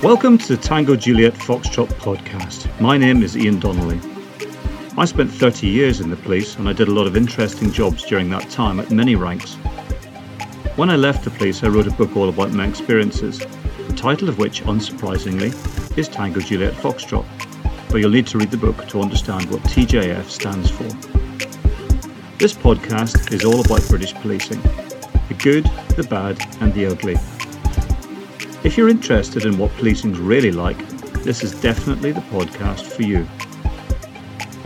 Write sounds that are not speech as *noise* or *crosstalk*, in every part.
Welcome to the Tango Juliet Foxtrot podcast. My name is Ian Donnelly. I spent 30 years in the police and I did a lot of interesting jobs during that time at many ranks. When I left the police, I wrote a book all about my experiences, the title of which, unsurprisingly, is Tango Juliet Foxtrot, but you'll need to read the book to understand what TJF stands for. This podcast is all about British policing the good, the bad, and the ugly. If you're interested in what policing's really like, this is definitely the podcast for you.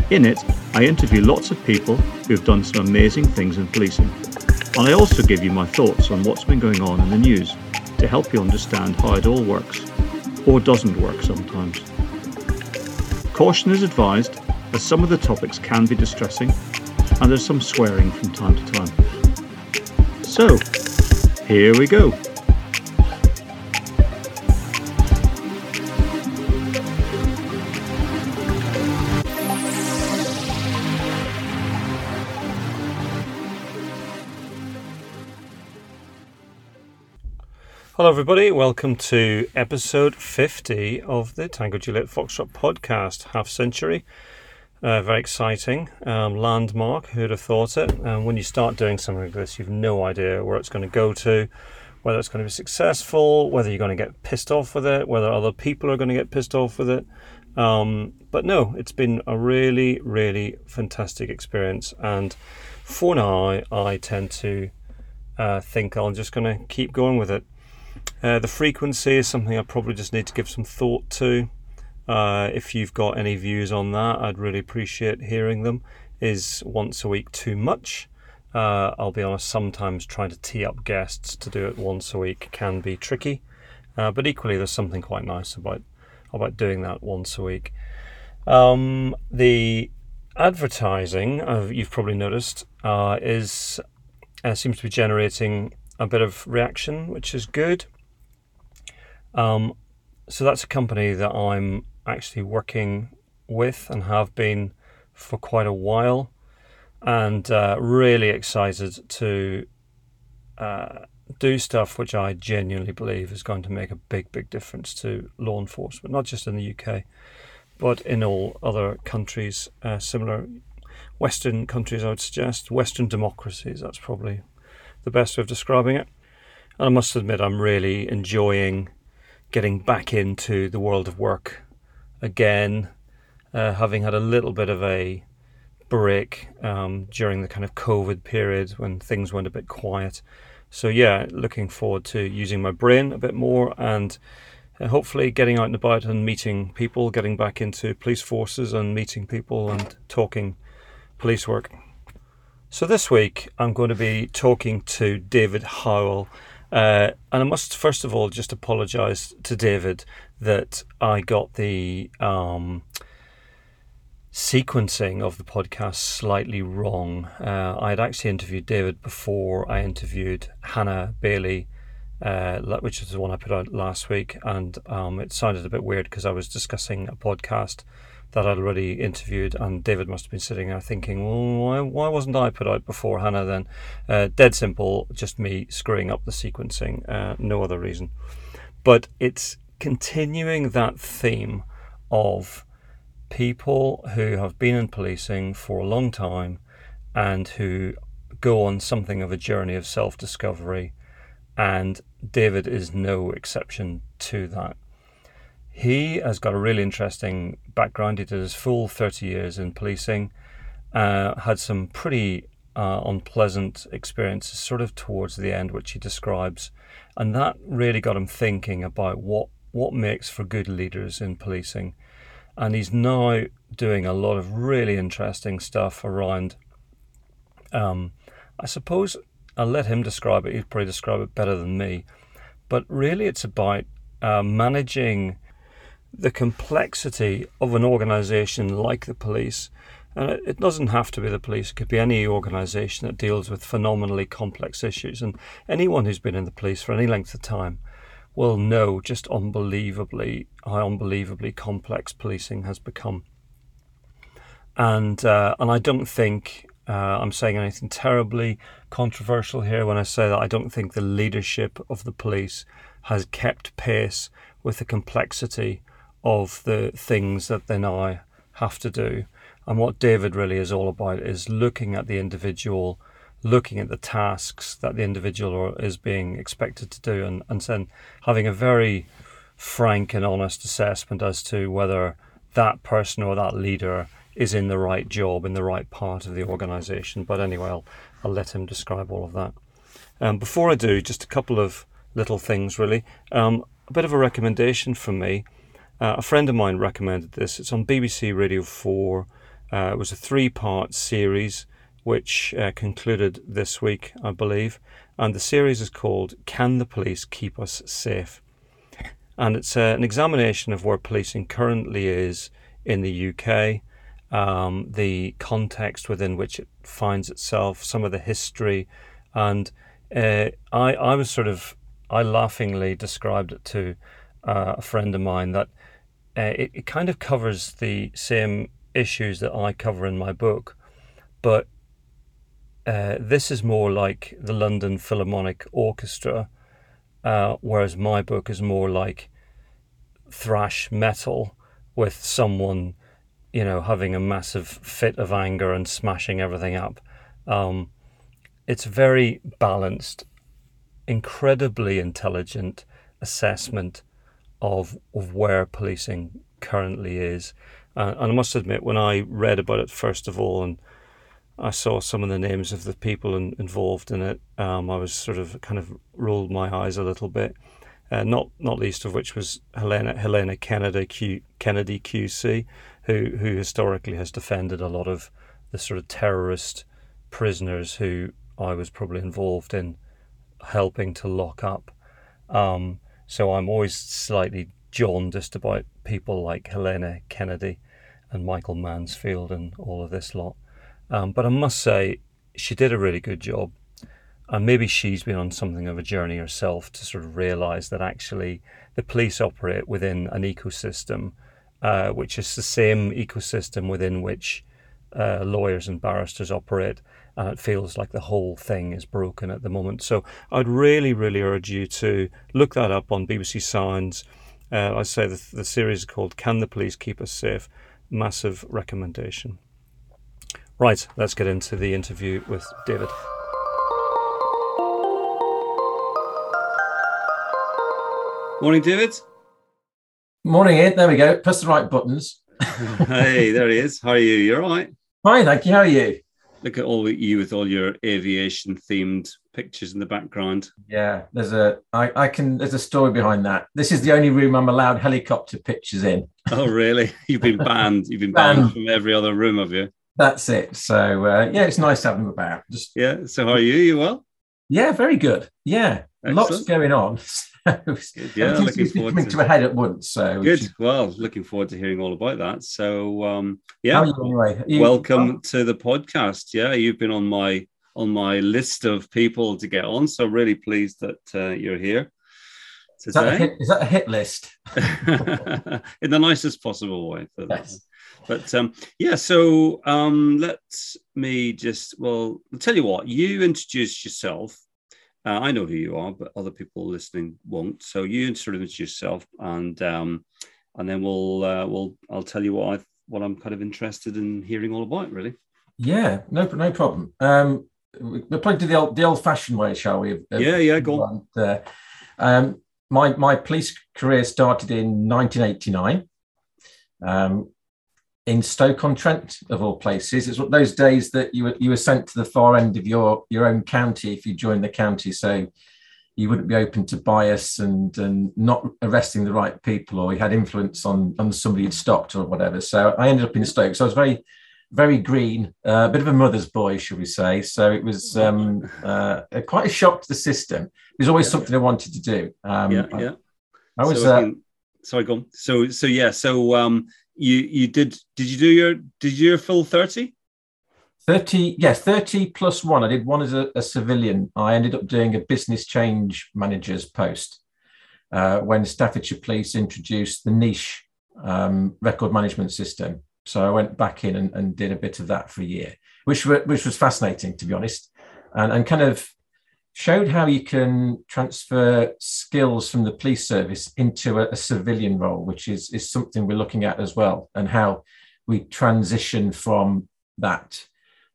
In it, I interview lots of people who've done some amazing things in policing. And I also give you my thoughts on what's been going on in the news to help you understand how it all works, or doesn't work sometimes. Caution is advised, as some of the topics can be distressing, and there's some swearing from time to time. So, here we go. Everybody. Welcome to episode 50 of the Tango Juliet Foxtrot podcast, half century. Uh, very exciting. Um, landmark, who'd have thought it? And when you start doing something like this, you've no idea where it's going to go to, whether it's going to be successful, whether you're going to get pissed off with it, whether other people are going to get pissed off with it. Um, but no, it's been a really, really fantastic experience. And for now, I tend to uh, think I'm just going to keep going with it. Uh, the frequency is something I probably just need to give some thought to. Uh, if you've got any views on that, I'd really appreciate hearing them. Is once a week too much? Uh, I'll be honest, sometimes trying to tee up guests to do it once a week can be tricky, uh, but equally, there's something quite nice about about doing that once a week. Um, the advertising, you've probably noticed, uh, is uh, seems to be generating a bit of reaction, which is good. Um, so that's a company that I'm actually working with and have been for quite a while, and uh, really excited to uh, do stuff which I genuinely believe is going to make a big, big difference to law enforcement, not just in the UK, but in all other countries, uh, similar Western countries, I would suggest, Western democracies. That's probably the best way of describing it. And I must admit, I'm really enjoying getting back into the world of work again, uh, having had a little bit of a break um, during the kind of COVID period when things went a bit quiet. So, yeah, looking forward to using my brain a bit more and uh, hopefully getting out and about and meeting people, getting back into police forces and meeting people and talking police work. So, this week I'm going to be talking to David Howell. Uh, and I must first of all just apologise to David that I got the um, sequencing of the podcast slightly wrong. Uh, I had actually interviewed David before I interviewed Hannah Bailey, uh, which is the one I put out last week, and um, it sounded a bit weird because I was discussing a podcast that I'd already interviewed, and David must have been sitting there thinking, well, why, why wasn't I put out before Hannah then? Uh, dead simple, just me screwing up the sequencing, uh, no other reason. But it's continuing that theme of people who have been in policing for a long time and who go on something of a journey of self discovery, and David is no exception to that. He has got a really interesting background. He did his full 30 years in policing, uh, had some pretty uh, unpleasant experiences sort of towards the end, which he describes. And that really got him thinking about what, what makes for good leaders in policing. And he's now doing a lot of really interesting stuff around, um, I suppose I'll let him describe it. He'd probably describe it better than me. But really, it's about uh, managing the complexity of an organization like the police. And it doesn't have to be the police, it could be any organization that deals with phenomenally complex issues. And anyone who's been in the police for any length of time will know just unbelievably how unbelievably complex policing has become. And uh, and I don't think uh, I'm saying anything terribly controversial here when I say that I don't think the leadership of the police has kept pace with the complexity of the things that then I have to do. And what David really is all about is looking at the individual, looking at the tasks that the individual is being expected to do, and, and then having a very frank and honest assessment as to whether that person or that leader is in the right job, in the right part of the organization. But anyway, I'll, I'll let him describe all of that. Um, before I do, just a couple of little things really. Um, a bit of a recommendation from me. Uh, a friend of mine recommended this. It's on BBC Radio 4. Uh, it was a three part series which uh, concluded this week, I believe. And the series is called Can the Police Keep Us Safe? And it's uh, an examination of where policing currently is in the UK, um, the context within which it finds itself, some of the history. And uh, I, I was sort of I laughingly described it to uh, a friend of mine that uh, it, it kind of covers the same issues that I cover in my book, but uh, this is more like the London Philharmonic Orchestra, uh, whereas my book is more like thrash metal with someone, you know, having a massive fit of anger and smashing everything up. Um, it's very balanced incredibly intelligent assessment of of where policing currently is. Uh, and I must admit, when I read about it first of all, and I saw some of the names of the people in, involved in it, um, I was sort of kind of rolled my eyes a little bit. Uh, not not least of which was Helena Helena Kennedy Q, Kennedy QC, who who historically has defended a lot of the sort of terrorist prisoners who I was probably involved in helping to lock up. Um, so I'm always slightly jaundiced about people like Helena Kennedy and Michael Mansfield and all of this lot. Um, but I must say, she did a really good job. And maybe she's been on something of a journey herself to sort of realize that actually the police operate within an ecosystem, uh, which is the same ecosystem within which uh, lawyers and barristers operate and it feels like the whole thing is broken at the moment. So I'd really, really urge you to look that up on BBC Sounds. Uh, I say the, the series is called "Can the Police Keep Us Safe?" Massive recommendation. Right, let's get into the interview with David. Morning, David. Morning, Ed. There we go. Press the right buttons. *laughs* hey, there he is. How are you? You're all right. Fine, thank you. How are you? Look at all you with all your aviation themed pictures in the background. Yeah, there's a I, I can there's a story behind that. This is the only room I'm allowed helicopter pictures in. *laughs* Oh really? *laughs* You've been banned. You've been banned, banned from every other room, have you? That's it. So uh, yeah, it's nice having them about. Just yeah. So how are you? You well? Yeah, very good. Yeah, Excellent. lots going on. *laughs* *laughs* yeah, looking forward coming to, to a head at once. So good. Well, looking forward to hearing all about that. So um, yeah, anyway? you, welcome to the podcast. Yeah, you've been on my on my list of people to get on. So really pleased that uh, you're here. Today. Is, that a hit, is that a hit list? *laughs* *laughs* In the nicest possible way. Yes. But um, yeah, so um, let me just, well, I'll tell you what, you introduce yourself uh, I know who you are, but other people listening won't. So you introduce yourself, and um, and then we'll uh, we'll I'll tell you what I what I'm kind of interested in hearing all about. Really. Yeah, no, no problem. Um, we're playing to the old the old fashioned way, shall we? Yeah, yeah, go on. uh, um, my my police career started in 1989. Um, in Stoke on Trent, of all places. It's what those days that you were you were sent to the far end of your your own county if you joined the county, so you wouldn't be open to bias and and not arresting the right people, or you had influence on on somebody you'd stopped or whatever. So I ended up in Stoke. So I was very very green, uh, a uh, bit of a mother's boy, should we say? So it was um, uh, quite a shock to the system. It was always yeah, something yeah. I wanted to do. Um, yeah, yeah. I, I was. So, uh, sorry, go on. So, so yeah, so um, you you did did you do your did you your full 30 30 yes 30 plus one. I did one as a, a civilian. I ended up doing a business change manager's post uh, when staffordshire police introduced the niche um, record management system. So i went back in and, and did a bit of that for a year which which was fascinating to be honest and, and kind of showed how you can transfer skills from the police service into a, a, civilian role, which is, is something we're looking at as well, and how we transition from that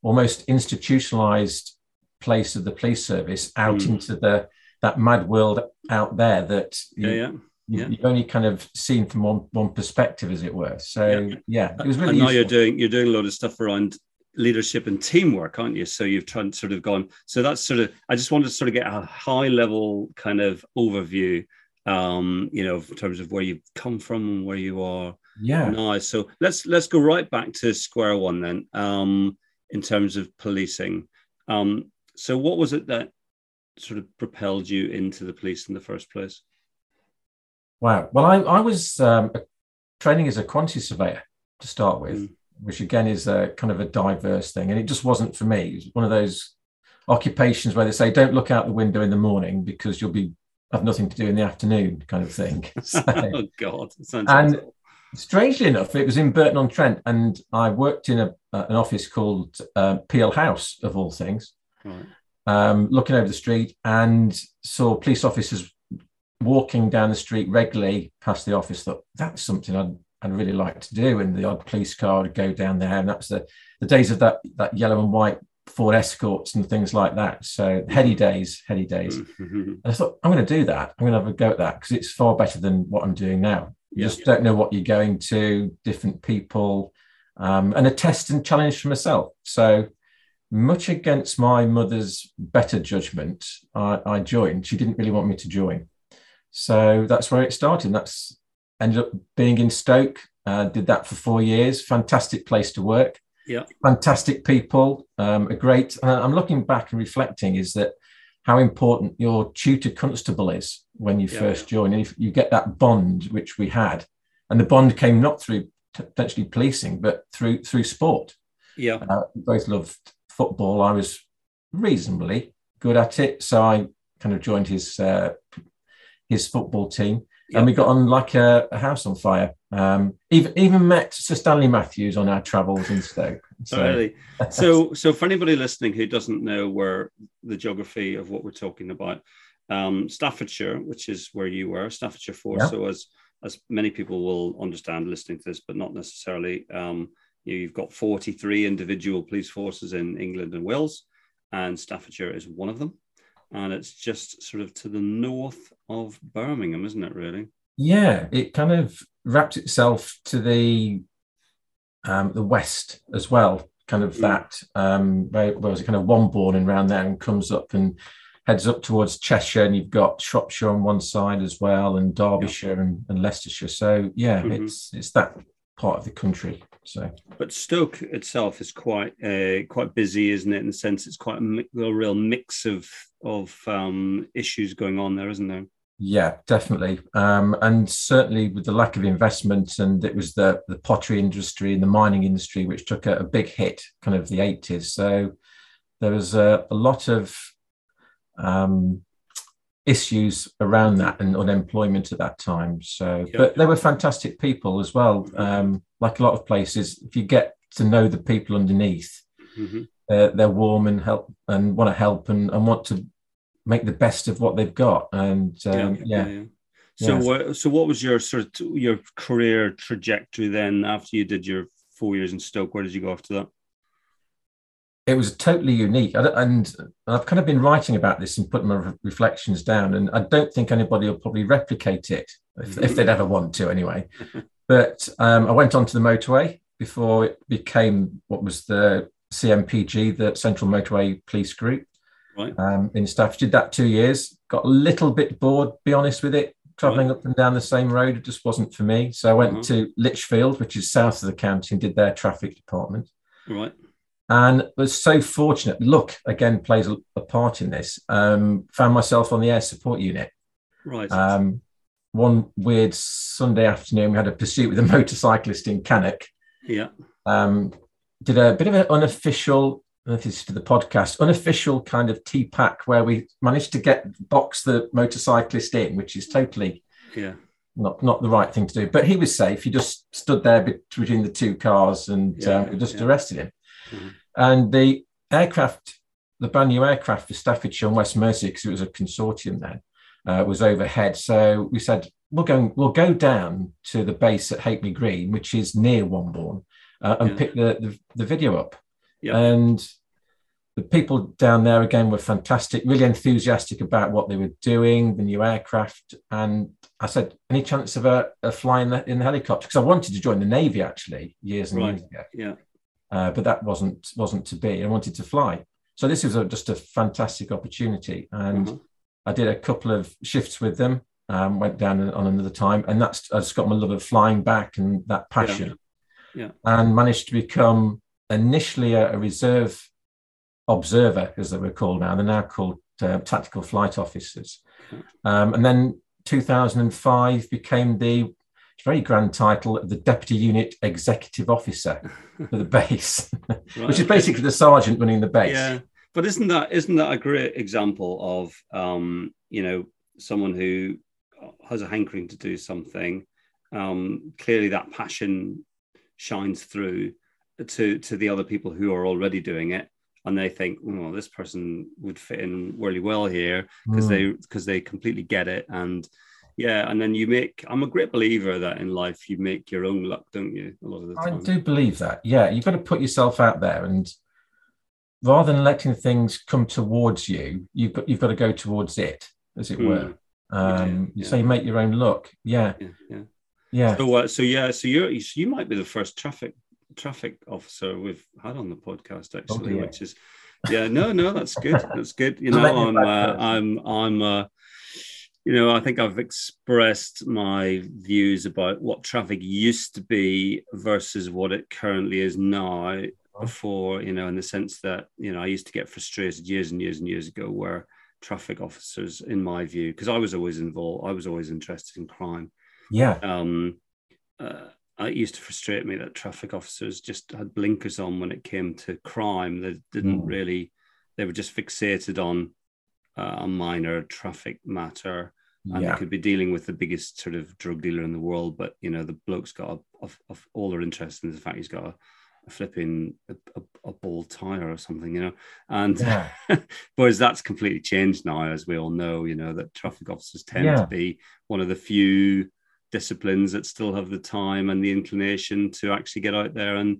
almost institutionalized place of the police service out mm. into the that mad world out there that you, yeah, yeah. Yeah. You've only kind of seen from one one perspective, as it were. So yeah, yeah it was really. And now useful. you're doing you're doing a lot of stuff around leadership and teamwork, aren't you? So you've tried sort of gone. So that's sort of. I just wanted to sort of get a high level kind of overview. Um, you know, in terms of where you've come from and where you are. Yeah. Nice. So let's let's go right back to square one then. Um, in terms of policing. Um, so what was it that sort of propelled you into the police in the first place? Wow. Well, I, I was um, training as a quantity surveyor to start with, mm. Which again is a kind of a diverse thing. And it just wasn't for me. It was one of those occupations where they say, don't look out the window in the morning because you'll be have nothing to do in the afternoon kind of thing. *laughs* So, oh, God. and awful. strangely enough, it was in Burton on Trent. And I worked in a, uh, an office called uh, Peel House, of all things. Right. Um, looking over the street and saw police officers walking down the street regularly past the office thought that's something I'd, I'd really like to do and the odd police car would go down there and that's the, the days of that that yellow and white Ford Escorts and things like that. So heady days heady days. Mm-hmm. and I thought I'm going to do that. I'm going to have a go at that because it's far better than what I'm doing now. You yeah. just don't know what you're going to different people um, and a test and challenge for myself. So much against my mother's better judgment I, I joined. She didn't really want me to join. So that's where it started. That's ended up being in Stoke. Uh, did that for four years. Fantastic place to work. Yeah. Fantastic people. Um, a great. And I'm looking back and reflecting is that how important your tutor constable is when you yeah, first yeah. join. And if you get that bond, which we had, and the bond came not through potentially policing, but through through sport. Yeah. Uh, both loved football. I was reasonably good at it, so I kind of joined his uh, his football team. Yep. And we got on like a, a house on fire. Um, even even met Sir Stanley Matthews on our travels in Stoke. So, *laughs* oh, really? so, *laughs* so for anybody listening who doesn't know where the geography of what we're talking about, um, Staffordshire, which is where you were, Staffordshire Force. Yeah. So as as many people will understand listening to this, but not necessarily. Um, you have got 43 individual police forces in England and Wales, and Staffordshire is one of them and it's just sort of to the north of Birmingham, isn't it? Really? Yeah, it kind of wraps itself to the um, the west as well. Kind of mm. that um, where, where was it? Kind of Wombourne and around there, and comes up and heads up towards Cheshire, and you've got Shropshire on one side as well, and Derbyshire yeah. and, and, Leicestershire. So yeah, mm-hmm. it's it's that part of the country. So, but Stoke itself is quite uh, quite busy, isn't it? In the sense, it's quite a, a real mix of of um, issues going on there, isn't there? Yeah, definitely, um, and certainly with the lack of investment, and it was the the pottery industry and the mining industry which took a, a big hit, kind of the eighties. So there was a, a lot of um, issues around that and unemployment at that time. So, yeah. but they were fantastic people as well. Um, like a lot of places, if you get to know the people underneath, mm-hmm. uh, they're warm and help and want to help and, and want to make the best of what they've got. And um, yeah. yeah. yeah. So, what, so what was your sort of your career trajectory then after you did your four years in Stoke? Where did you go after that? It was totally unique. And I've kind of been writing about this and putting my reflections down. And I don't think anybody will probably replicate it if, if they'd ever want to, anyway. *laughs* but um, I went onto the motorway before it became what was the CMPG, the Central Motorway Police Group right. um, in Staffordshire. Did that two years. Got a little bit bored, be honest with it. Traveling right. up and down the same road, it just wasn't for me. So I went uh-huh. to Lichfield, which is south of the county, and did their traffic department. Right and was so fortunate. Luck again plays a, a part in this. Um, found myself on the air support unit. Right. Um, one weird Sunday afternoon, we had a pursuit with a *laughs* motorcyclist in Cannock. Yeah. Um, did a bit of an unofficial, this is for the podcast, unofficial kind of TPAC where we managed to get box the motorcyclist in, which is totally yeah not not the right thing to do. But he was safe. He just stood there between the two cars and yeah, um, we just yeah. arrested him. Mm-hmm. And the aircraft the brand new aircraft for Staffordshire and West Mercia, because it was a consortium then, uh, was overhead. So we said we'll go we'll go down to the base at Halfpenny Green, which is near Wombourne, uh, and yeah. pick the, the, the video up. Yeah. And the people down there again were fantastic, really enthusiastic about what they were doing, the new aircraft. And I said, any chance of a, a flying in, in the helicopter? Because I wanted to join the Navy actually years and right. years ago. Yeah. Uh, but that wasn't wasn't to be. I wanted to fly. So this was a, just a fantastic opportunity. And mm-hmm. I did a couple of shifts with them, um, went down on another time. And that's I just got my love of flying back and that passion. Yeah. yeah. And managed to become initially a, a reserve observer, as they were called now. They're now called uh, tactical flight officers. Um, and then 2005 became the very grand title of the Deputy Unit Executive Officer for the base, right. *laughs* which is basically the sergeant running the base. Yeah, but isn't that isn't that a great example of um, you know someone who has a hankering to do something? Um, clearly, that passion shines through to to the other people who are already doing it and they think, well, this person would fit in really well here because mm. they because they completely get it. And yeah, and then you make. I'm a great believer that in life you make your own luck, don't you? A lot of the time. I do believe that. Yeah, you've got to put yourself out there, and rather than letting things come towards you, you've got you've got to go towards it, as it mm. were. Um, yeah. So you make your own luck. Yeah. Yeah. yeah. yeah. So, uh, so yeah, so you're you might be the first traffic traffic officer we've had on the podcast oh, actually, oh, which is yeah, no, no, that's good. *laughs* That's good. You know, I'm uh, I'm I'm uh, you know, I think I've expressed my views about what traffic used to be versus what it currently is now. Uh-huh. Before, you know, in the sense that you know, I used to get frustrated years and years and years ago where traffic officers, in my view, because I was always involved, I was always interested in crime. Yeah. Um, uh, it used to frustrate me that traffic officers just had blinkers on when it came to crime. They didn't mm. really, they were just fixated on uh, a minor traffic matter. And yeah. they could be dealing with the biggest sort of drug dealer in the world, but you know the bloke's got a, a, all their interest in the fact he's got a, a flipping a, a, ball tire or something, you know. And yeah. *laughs* whereas that's completely changed now, as we all know, you know that traffic officers tend yeah. to be one of the few disciplines that still have the time and the inclination to actually get out there and,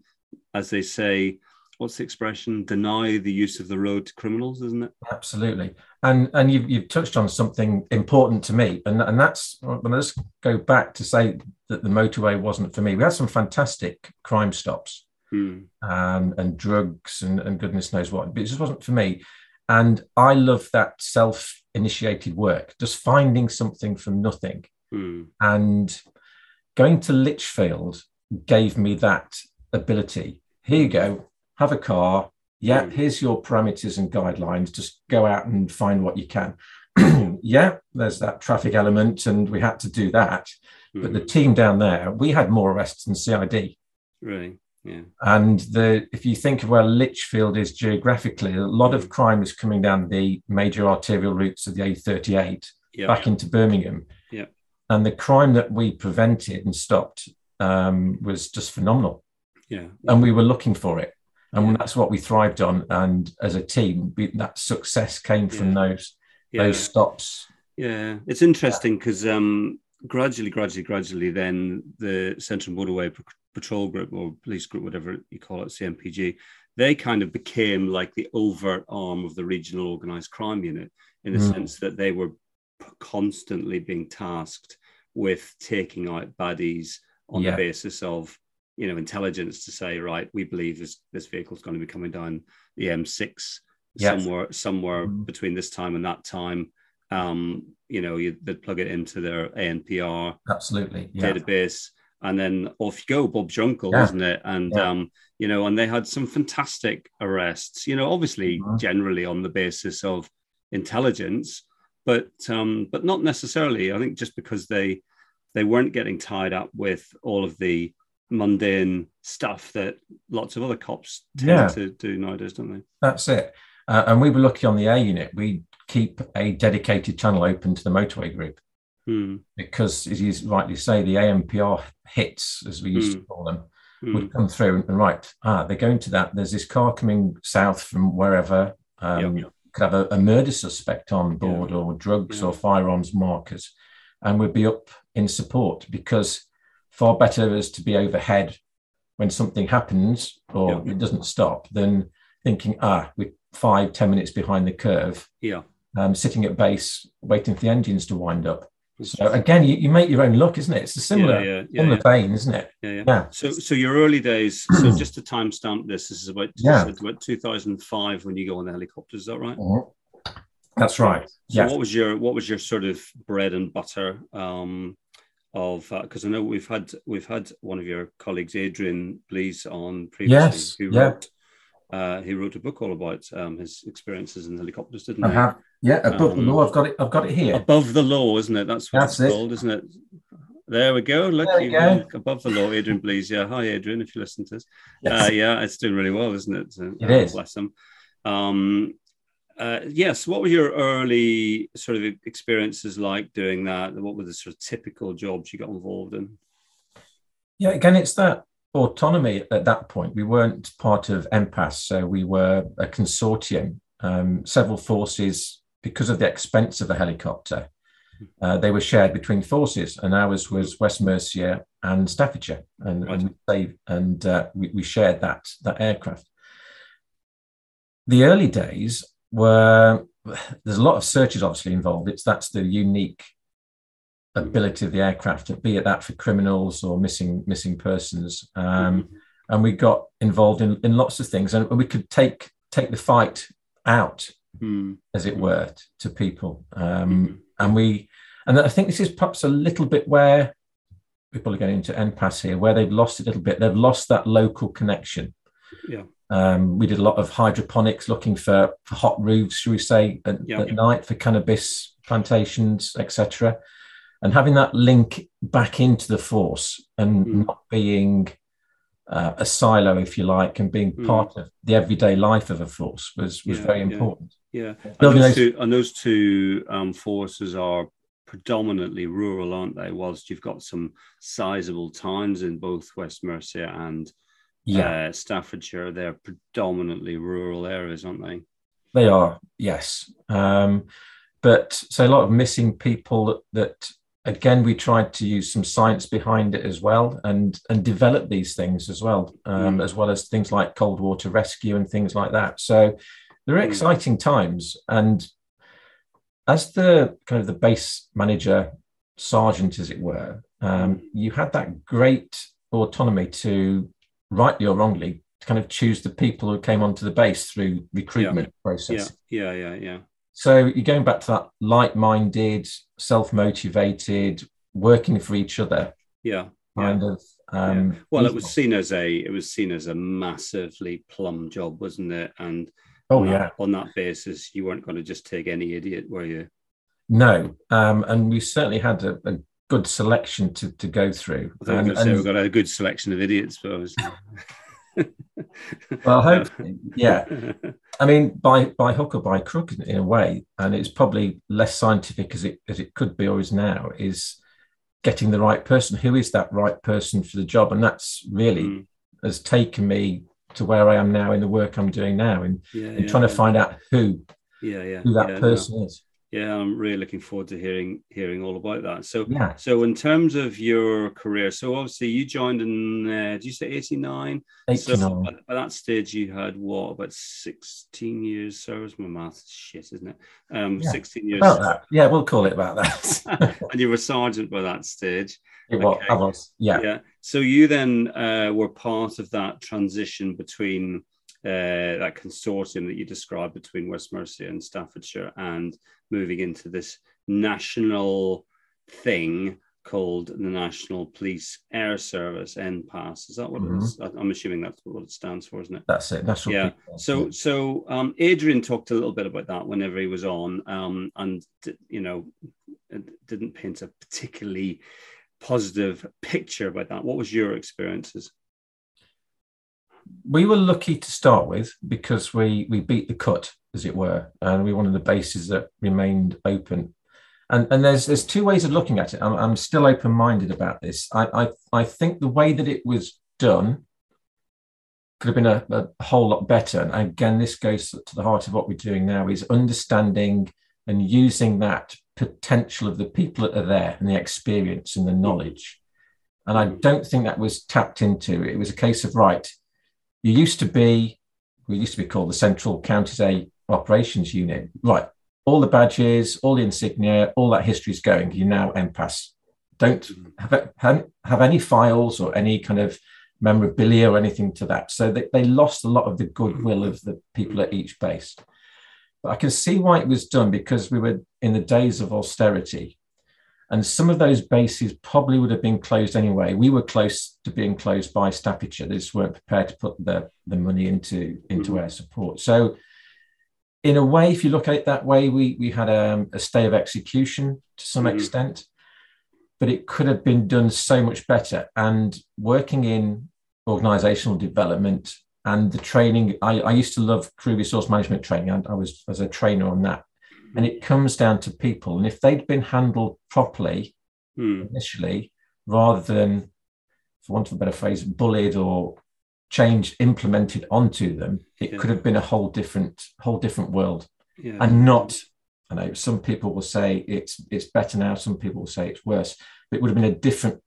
as they say, what's the expression? Deny the use of the road to criminals, isn't it? Absolutely. And and you've, you've touched on something important to me, and and that's I just go back to say that the motorway wasn't for me. We had some fantastic crime stops. Hmm. Um, and drugs and, and goodness knows what, but it just wasn't for me. And I love that self initiated work, just finding something from nothing Mm. And going to Lichfield gave me that ability. Here you go, have a car. Yeah, mm. here's your parameters and guidelines. Just go out and find what you can. *clears throat* yeah, there's that traffic element, and we had to do that. Mm. But the hmm. team down there, we had more arrests than CID. Really? Yeah. And the if you think of where Lichfield is geographically, a lot of hmm. crime is coming down the major arterial routes of the A38 yep. back into Birmingham. Yeah and the crime that we prevented and stopped um, was just phenomenal. Yeah. And we were looking for it. And yeah. that's what we thrived on. And as a team, we, that success came from yeah. those those stops. Yeah, it's interesting because um, gradually, gradually, gradually, then the Central Motorway Patrol Group or Police Group, whatever you call it, CMPG, they kind of became like the overt arm of the regional organised crime unit in the mm. sense that they were constantly being tasked with taking out baddies on yeah. the basis of you know intelligence to say right we believe this this vehicle is going to be coming down the m6 yes. somewhere somewhere mm-hmm. between this time and that time um you know you they plug it into their anpr absolutely yeah. database and then off you go bob's your uncle yeah. isn't it and yeah. um you know and they had some fantastic arrests you know obviously mm-hmm. generally on the basis of intelligence but um, but not necessarily. I think just because they they weren't getting tied up with all of the mundane stuff that lots of other cops tend yeah. to do nowadays, don't they? That's it. Uh, and we were lucky on the A unit. We keep a dedicated channel open to the motorway group hmm. because, as you rightly say, the ANPR hits, as we used hmm. to call them, hmm. would come through and, right. Ah, they're going to that. There's this car coming south from wherever Um, yep. Could have a, a, murder suspect on board, yeah. or drugs yeah. or firearms markers, and we'd be up in support because far better is to be overhead when something happens or yep. it doesn't stop than thinking, ah, we're five, ten minutes behind the curve. Yeah. Um, sitting at base, waiting for the engines to wind up. So again, you, you make your own luck, isn't it? It's a similar, yeah, yeah, yeah, similar yeah. vein, isn't it? Yeah, yeah. yeah. So, so your early days. so, *clears throat* just to timestamp this, this is about yeah. about 2005 when you go on the helicopter. Is that right? Mm-hmm. That's right. So, yeah. what was your what was your sort of bread and butter um, of? Because uh, I know we've had we've had one of your colleagues, Adrian Blees, on previously, yes. who wrote uh, he wrote a book all about um, his experiences in helicopters, didn't I he? Have, yeah, above um, the law. I've got it. I've got it here. Above the law, isn't it? That's what That's it's it. called, isn't it? There we go. Look, you go. above the law, Adrian Blees. Yeah, hi, Adrian. If you listen to us, yes. uh, yeah, it's doing really well, isn't it? Uh, it is. Bless him. Um, uh, yes. What were your early sort of experiences like doing that? What were the sort of typical jobs you got involved in? Yeah, again, it's that autonomy at that point. We weren't part of NPAS, so we were a consortium. Um, several forces, because of the expense of the helicopter, uh, they were shared between forces, and ours was West Mercia and Staffordshire, and, right. and, we, and uh, we, we, shared that that aircraft. The early days were there's a lot of searches obviously involved. It's that's the unique ability of the aircraft, to be it that for criminals or missing missing persons. Um, mm-hmm. And we got involved in, in lots of things, and we could take take the fight out, mm. as it were, to people. Um, mm-hmm. And we, and I think this is perhaps a little bit where people are getting into NPAS here, where they've lost a little bit. They've lost that local connection. Yeah. Um, we did a lot of hydroponics, looking for, for hot roofs, should we say, at, yeah. at night for cannabis plantations, etc and having that link back into the force and mm. not being uh, a silo, if you like, and being mm. part of the everyday life of a force was was yeah, very important. Yeah, yeah. And, those two, and those two um, forces are predominantly rural, aren't they? Whilst you've got some sizable towns in both West Mercia and yeah. Uh, Staffordshire, they're predominantly rural areas, aren't they? They are, yes. Um, but so a lot of missing people that, that again, we tried to use some science behind it as well and, and develop these things as well, um, mm. as well as things like cold water rescue and things like that. So they're mm. exciting times. And as the kind of the base manager, sergeant, as it were, um, mm. you had that great autonomy to, rightly or wrongly, to kind of choose the people who came onto the base through recruitment yeah. process. Yeah, yeah, yeah, yeah. So you're going back to that like-minded, self-motivated, working for each other. Yeah. Kind yeah. of. Um, yeah. Well, it was seen as a it was seen as a massively plum job, wasn't it? And oh on yeah, that, on that basis, you weren't going to just take any idiot, were you? No, um, and we certainly had a, a good selection to, to go through. And, and, say we've got a good selection of idiots, but *laughs* I was. well, hopefully, yeah. I mean, by by hook or by crook, in, in, a way, and it's probably less scientific as it as it could be or is now. Is getting the right person. Who is that right person for the job? And that's really mm. has taken me to where I am now in the work I'm doing now, and yeah, yeah, trying to find out who, yeah, yeah, who that person no. is yeah i'm really looking forward to hearing hearing all about that. So yeah. so in terms of your career so obviously you joined in uh, did you say 89 89 so at, that stage you had what about 16 years service my math shit isn't it? Um yeah, 16 years. About that. yeah we'll call it about that. *laughs* And you were sergeant by that stage. It was, okay. I was yeah. Yeah. So you then uh, were part of that transition between uh, that consortium that you described between West Mercia and Staffordshire and moving into this national thing called the National Police Air Service NPAS. Is that what mm-hmm. it is? I'm assuming that's what it stands for, isn't it? That's it. National. Yeah. So so um, Adrian talked a little bit about that whenever he was on, um, and you know, didn't paint a particularly positive picture about that. What was your experiences? We were lucky to start with because we we beat the cut as it were, and we one of the bases that remained open. And, and there's there's two ways of looking at it. I'm, I'm still open minded about this. I, I I think the way that it was done could have been a, a, whole lot better. And again, this goes to the heart of what we're doing now is understanding and using that potential of the people that are there and the experience and the knowledge. And I don't think that was tapped into. It was a case of right, you used to be, we used to be called the Central Counties Air Operations Unit. Right, all the badges, all the insignia, all that history is going. You now NPAS. Don't have, have any files or any kind of memorabilia or anything to that. So they, they lost a lot of the goodwill of the people at each base. But I can see why it was done because we were in the days of austerity. And some of those bases probably would have been closed anyway. We were close to being closed by Staffordshire. They just weren't prepared to put the, the money into, into mm-hmm. air support. So, in a way, if you look at it that way, we, we had a, um, a stay of execution to some mm-hmm. extent but it could have been done so much better. And working in organizational development and the training, I, I used to love crew resource management training, and I was as a trainer on that. And it comes down to people. And if they'd been handled properly mm. initially, rather than, for want of a better phrase, bullied or changed, implemented onto them, it yeah. could have been a whole different, whole different world. Yeah. And not I know some people will say it's it's better now. Some people will say it's worse. But it would have been a different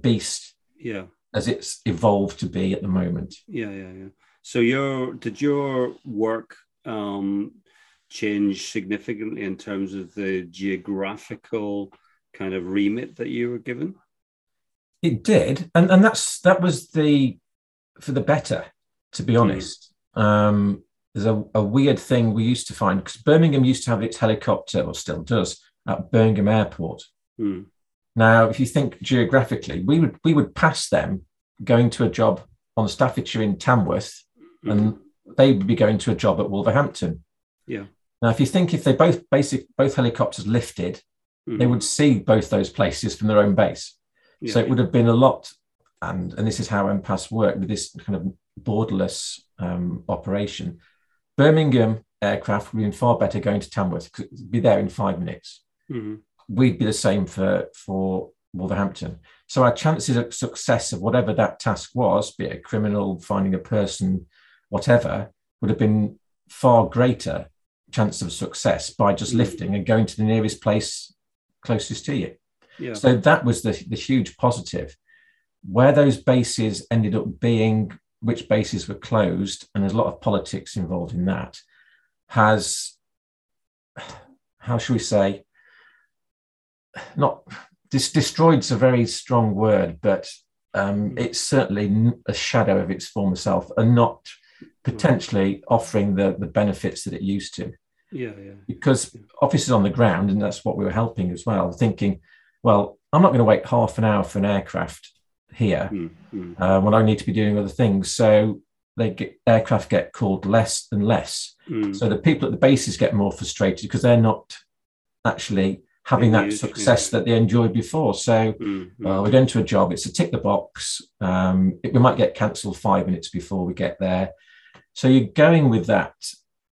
beast. Yeah. As it's evolved to be at the moment. Yeah, yeah, yeah. So your did your work um, change significantly in terms of the geographical kind of remit that you were given? It did, and and that's that was the for the better, to be hmm. honest. Mm. Um, there's a, a weird thing we used to find because Birmingham used to have its helicopter, or still does, at Birmingham Airport. Hmm. Now, if you think geographically, we would we would pass them going to a job on Staffordshire in Tamworth, mm. and they would be going to a job at Wolverhampton. Yeah. Now, if you think if they both basic both helicopters lifted, mm. they would see both those places from their own base. Yeah. So it would have been a lot, and and this is how NPAS worked with this kind of borderless um, operation. Birmingham aircraft would have been far better going to Tamworth because be there in five minutes. Mm-hmm. We'd be the same for for Wolverhampton. So our chances of success of whatever that task was, be it a criminal, finding a person, whatever, would have been far greater chance of success by just mm-hmm. lifting and going to the nearest place closest to you. Yeah. So that was the, the huge positive. Where those bases ended up being which bases were closed, and there's a lot of politics involved in that, has, how should we say, not this destroyed's a very strong word, but um, mm. it's certainly a shadow of its former self and not potentially offering the, the benefits that it used to. Yeah, yeah. Because officers on the ground, and that's what we were helping as well, thinking, well, I'm not going to wait half an hour for an aircraft here mm, mm. Uh, when I need to be doing other things. So they get aircraft get called less and less. Mm. So the people at the bases get more frustrated because they're not actually having that success yeah. that they enjoyed before. So mm, uh, we're going to a job, it's a tick the box. Um, it, we might get cancelled five minutes before we get there. So you're going with that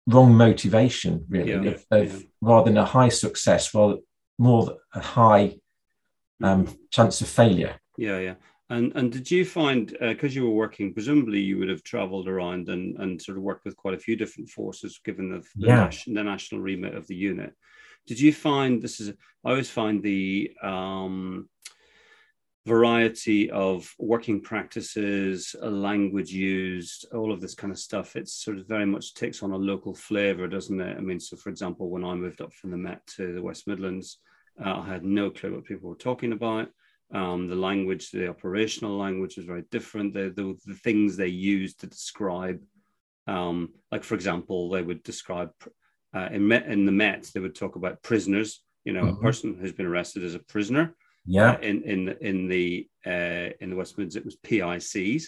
wrong motivation, really, yeah, of, of yeah. rather than a high success, well, more a high um, chance of failure. Yeah, yeah. And and did you find because uh, you were working, presumably you would have travelled around and, and sort of worked with quite a few different forces, given the the, yeah. nation, the national remit of the unit. Did you find this is? I always find the um, variety of working practices, a language used, all of this kind of stuff. It sort of very much takes on a local flavour, doesn't it? I mean, so for example, when I moved up from the Met to the West Midlands, uh, I had no clue what people were talking about. Um, the language, the operational language was very different. The, the, the things they used to describe, um, like for example, they would describe uh, in, Met, in the Met, they would talk about prisoners. You know, mm-hmm. a person who's been arrested as a prisoner. Yeah. Uh, in in in the uh, in the West Midlands, it was PICs.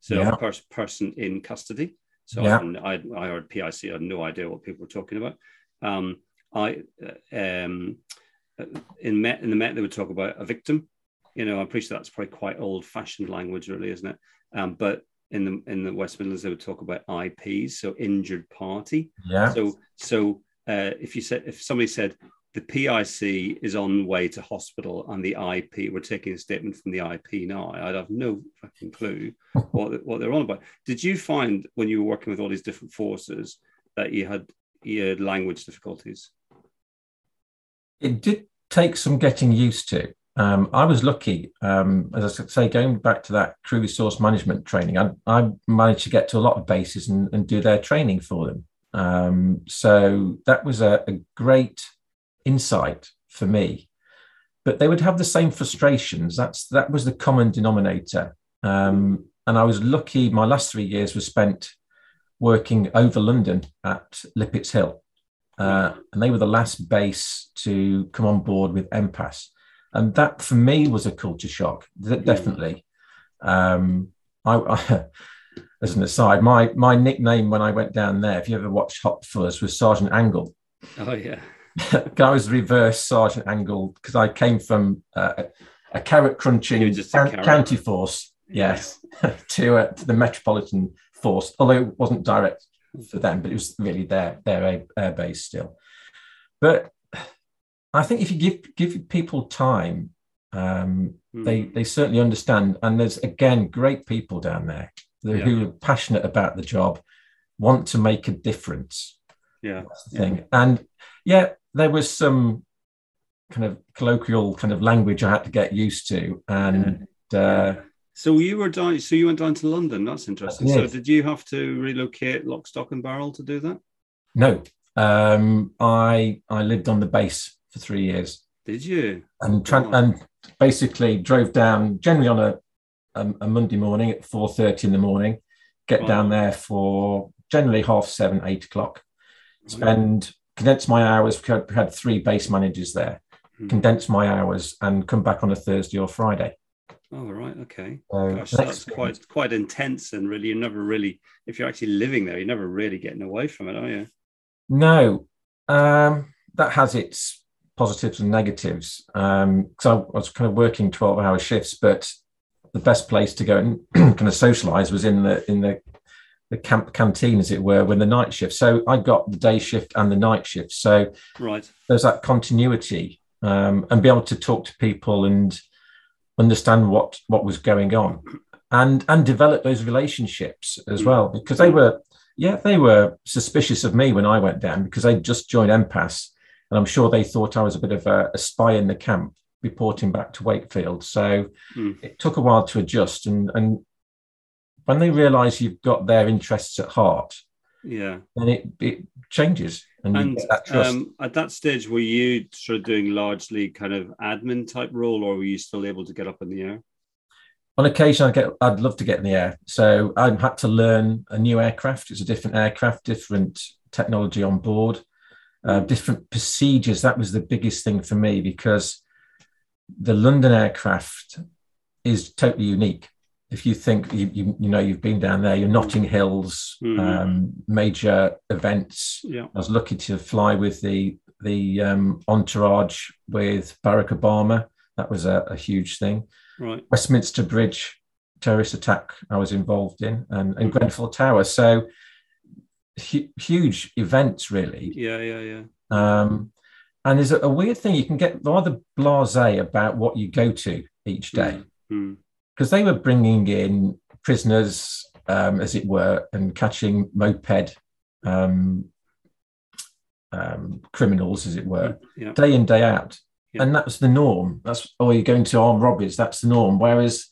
So yeah. pers- person in custody. So yeah. I, I, I heard PIC. I had no idea what people were talking about. Um, I uh, um, uh, in Met in the Met they would talk about a victim you know, I'm pretty sure that's probably quite old-fashioned language, really, isn't it? Um, but in the in the West Midlands, they would talk about IPs, so injured party. Yeah. So so uh, if you said if somebody said, the PIC is on way to hospital and the IP, we're taking a statement from the IP now. I'd have no fucking clue *laughs* what, what they're on about. Did you find when you were working with all these different forces that you had, you had language difficulties? It did take some getting used to. Um, I was lucky, um, as I say, going back to that crew resource management training, I, I managed to get to a lot of bases and, and do their training for them. Um, so that was a, a great insight for me. But they would have the same frustrations. That's that was the common denominator. Um, and I was lucky. My last three years were spent working over London at Lippitts Hill, uh, and they were the last base to come on board with NPAS. And that for me was a culture shock, definitely. Um, I, *laughs* I, as an aside, my my nickname when I went down there, if you ever watched Hot Fuzz, was Sergeant Angel. Oh yeah. *laughs* I was reverse Sergeant Angel because I came from uh, a carrot crunching can- county force, yes, *laughs* to, uh, to the Metropolitan Force, although it wasn't direct for them, but it was really their their air, base still. But I think if you give give people time, um, mm. they they certainly understand. And there's again great people down there yeah. who are passionate about the job, want to make a difference. Yeah, the thing. Yeah. And yeah, there was some kind of colloquial kind of language I had to get used to, and. Uh, so you were down. So you went down to London. That's interesting. So did you have to relocate lock, stock, and barrel to do that? No, um, I I lived on the base for three years. Did you? And tra- oh. and basically drove down generally on a a, a Monday morning at four thirty in the morning. Get down there for generally half seven, eight o'clock. Spend condense my hours. We had three base managers there. Mm-hmm. Condense my hours and come back on a Thursday or Friday. Oh right, okay. Gosh, that's quite quite intense, and really, you're never really, if you're actually living there, you're never really getting away from it, are you? No, um, that has its positives and negatives. Because um, I, I was kind of working twelve-hour shifts, but the best place to go and *clears throat* kind of socialize was in the in the the camp canteen, as it were, when the night shift. So I got the day shift and the night shift. So right, there's that continuity um, and be able to talk to people and understand what what was going on, and and develop those relationships as well because they were yeah they were suspicious of me when I went down because I just joined NPAS and I'm sure they thought I was a bit of a, a spy in the camp reporting back to Wakefield. So mm. it took a while to adjust and and when they realize you've got their interests at heart, yeah, then it, it changes. And, and that um, at that stage, were you sort of doing largely kind of admin type role, or were you still able to get up in the air? On occasion, I get. I'd love to get in the air, so I had to learn a new aircraft. It's a different aircraft, different technology on board, uh, different procedures. That was the biggest thing for me because the London aircraft is totally unique if you think you, you, you know you've been down there, your Notting Hills mm-hmm. um, major events. Yeah. I was lucky to fly with the the um, entourage with Barack Obama. That was a, a, huge thing. Right. Westminster Bridge terrorist attack I was involved in, and, and mm-hmm. Grenfell Tower. So hu- huge events, really. Yeah, yeah, yeah. Um, and there's a, a, weird thing you can get rather blasé about what you go to each day. Mm-hmm because they were bringing in prisoners, um, as it were, and catching moped um, um, criminals, as it were, yeah. day in day out, yeah. and that was the norm. That's oh, you're going to armed robberies. That's the norm. Whereas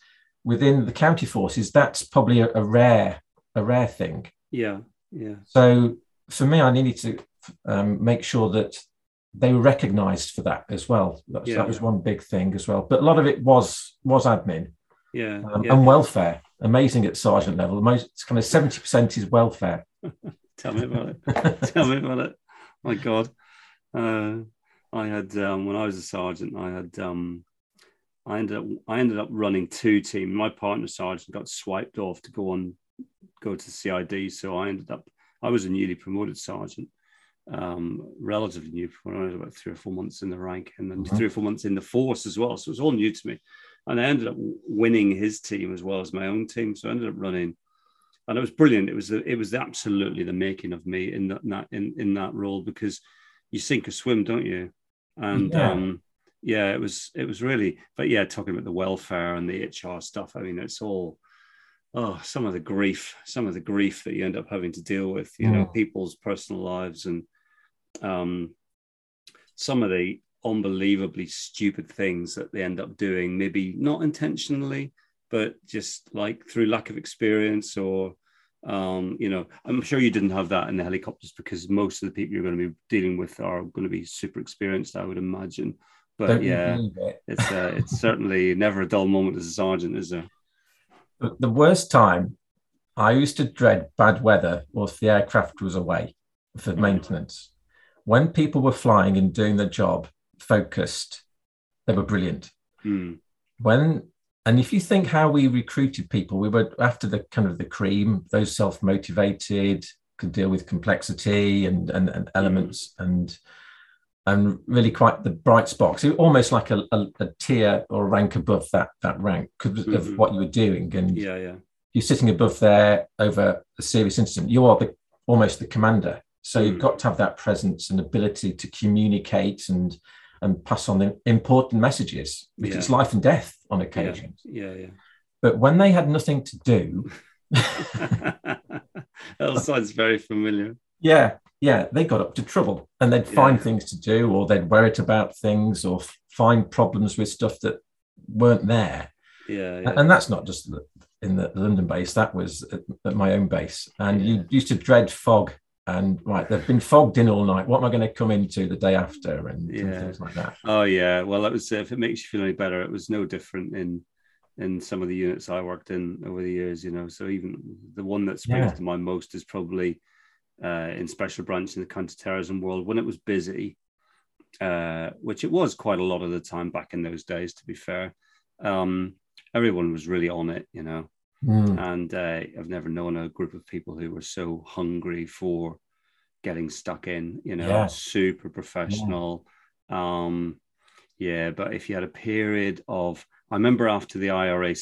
within the county forces, that's probably a, a rare a rare thing. Yeah, yeah. So for me, I needed to um, make sure that they were recognised for that as well. That, yeah, that was one big thing as well. But a lot of it was was admin yeah, um, yeah. and welfare. Amazing at sergeant level. Most it's kind of seventy percent is welfare. *laughs* Tell me about it. *laughs* Tell me about it. My God, uh, I had um, when I was a sergeant, I had um, I ended up I ended up running two teams. My partner sergeant got swiped off to go on go to CID, so I ended up I was a newly promoted sergeant, um, relatively new. When I was about three or four months in the rank, and then mm-hmm. three or four months in the force as well. So it was all new to me and I ended up winning his team as well as my own team. So I ended up running, and it was brilliant. It was it was absolutely the making of me in that, in that in in that role because you sink or swim, don't you? and yeah. um, yeah, it was it was really. But yeah, talking about the welfare and the HR stuff. I mean, it's all oh some of the grief, some of the grief that you end up having to deal with. You mm. know, people's personal lives and um, some of the unbelievably stupid things that they end up doing, maybe not intentionally, but just like through lack of experience or um, you know, I'm sure you didn't have that in the helicopters because most of the people you're going to be dealing with are going to be super experienced, I would imagine. But Don't yeah, it. it's uh, it's *laughs* certainly never a dull moment as a sergeant, is there? The worst time, I used to dread bad weather or if the aircraft was away for maintenance. When people were flying and doing their job focused, they were brilliant. Hmm. When and if you think how we recruited people, we were after the kind of the cream, those self-motivated, could deal with complexity and and, and elements mm. and and really quite the bright spots. It almost like a, a, a, tier or rank above that that rank because mm-hmm. of what you were doing. And yeah, yeah, you're sitting above there over a serious incident. You are the almost the commander, so mm. you've got to have that presence and ability to communicate and and pass on the important messages because yeah. it's life and death on occasions. Yeah. yeah, yeah. But when they had nothing to do, *laughs* that sounds very familiar. Yeah, yeah, they got up to trouble and they'd find yeah. things to do or they'd worry about things or find problems with stuff that weren't there. Yeah, yeah. and that's not just in the London base. That was at, at my own base, and you used to dread fog and right, they've been fogged in all night. What am I going to come into the day after, and, yeah. things like that. Oh yeah, well, that was if it makes you feel any better, it was no different in in some of the units I worked in over the years. You know, so even the one that springs yeah. to mind most is probably uh, in special branch in the counterterrorism world when it was busy, uh, which it was quite a lot of the time back in those days. To be fair, um, everyone was really on it. You know, Mm. And uh, I've never known a group of people who were so hungry for getting stuck in, you know, yeah. super professional. Yeah. Um, yeah, but if you had a period of, I remember after the IRA,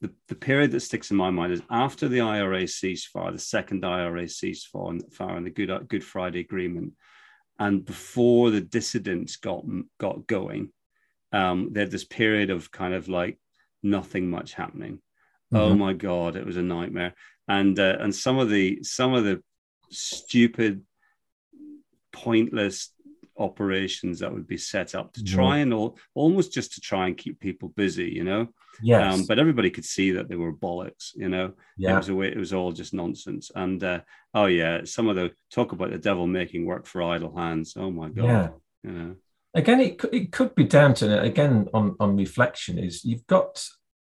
the, the period that sticks in my mind is after the IRA ceasefire, the second IRA ceasefire and, and the Good, Good Friday Agreement, and before the dissidents got got going, um, they had this period of kind of like nothing much happening. Oh mm-hmm. Oh my god, it was a nightmare. And uh, and some of the some of the stupid, pointless operations that would be set up to try and all, almost just to try and keep people busy, you know. Yes. Um, but everybody could see that they were bollocks, you know. Yeah. It was a way, it was all just nonsense. And uh, oh yeah, some of the talk about the devil making work for idle hands. Oh my god. Yeah. You know. Again, it could, it could be down to again on on reflection is you've got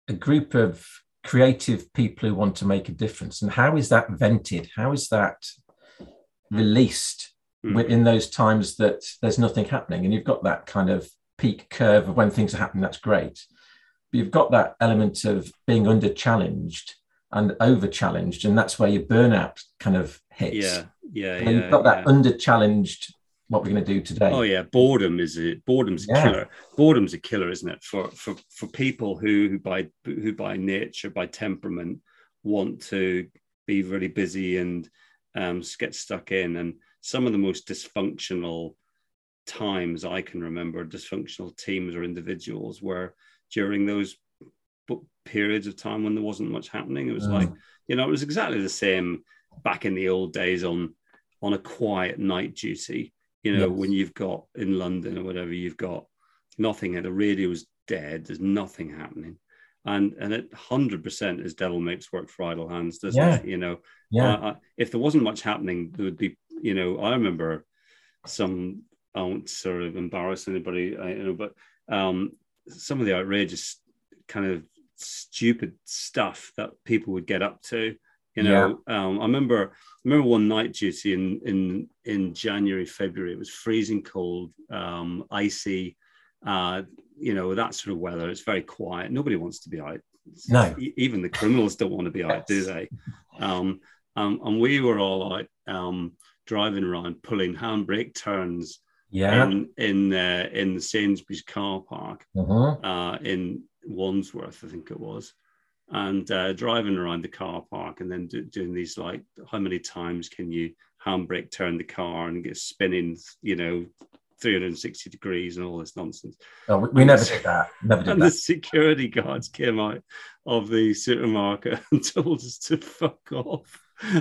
a group of creative people who want to make a difference. And how is that vented? How is that released mm. in those times that there's nothing happening? And you've got that kind of peak curve of when things are happening that's great. But you've got that element of being under challenged and over challenged and that's where your burnout kind of hits. Yeah yeah and yeah, you've got that yeah. under challenged what we're going to do today. Oh yeah, boredom is a boredom's a yeah. killer. Boredom's a killer, isn't it? For for for people who who by who by nature, by temperament, want to be really busy and um, get stuck in. And some of the most dysfunctional times I can remember, dysfunctional teams or individuals, were during those periods of time when there wasn't much happening. It was mm. like you know, it was exactly the same back in the old days on on a quiet night duty you know, yes. when you've got in London or whatever, you've got nothing, and the radio's dead. There's nothing happening, and and it hundred percent is devil makes work for idle hands, doesn't yeah. it? You know, yeah. Uh, if there wasn't much happening, there would be. You know, I remember some. I won't sort of embarrass anybody, you know, but um, some of the outrageous kind of stupid stuff that people would get up to you know, yeah. um, I remember I remember one night duty in in in January, February. It was freezing cold, um, icy, uh, you know, that sort of weather. It's very quiet. Nobody wants to be out. No, even the criminals don't want to be out, do they? Um, um, and we were all out um, driving around, pulling handbrake turns. Yeah. In in, uh, in the Sainsbury's car park uh-huh. uh, in Wandsworth, I think it was and uh, driving around the car park and then do, doing these like how many times can you handbrake turn the car and get spinning you know 360 degrees and all this nonsense. Oh, we, we never did that. Never did and that. the security guards came out of the supermarket *laughs* and told us to fuck off. *laughs*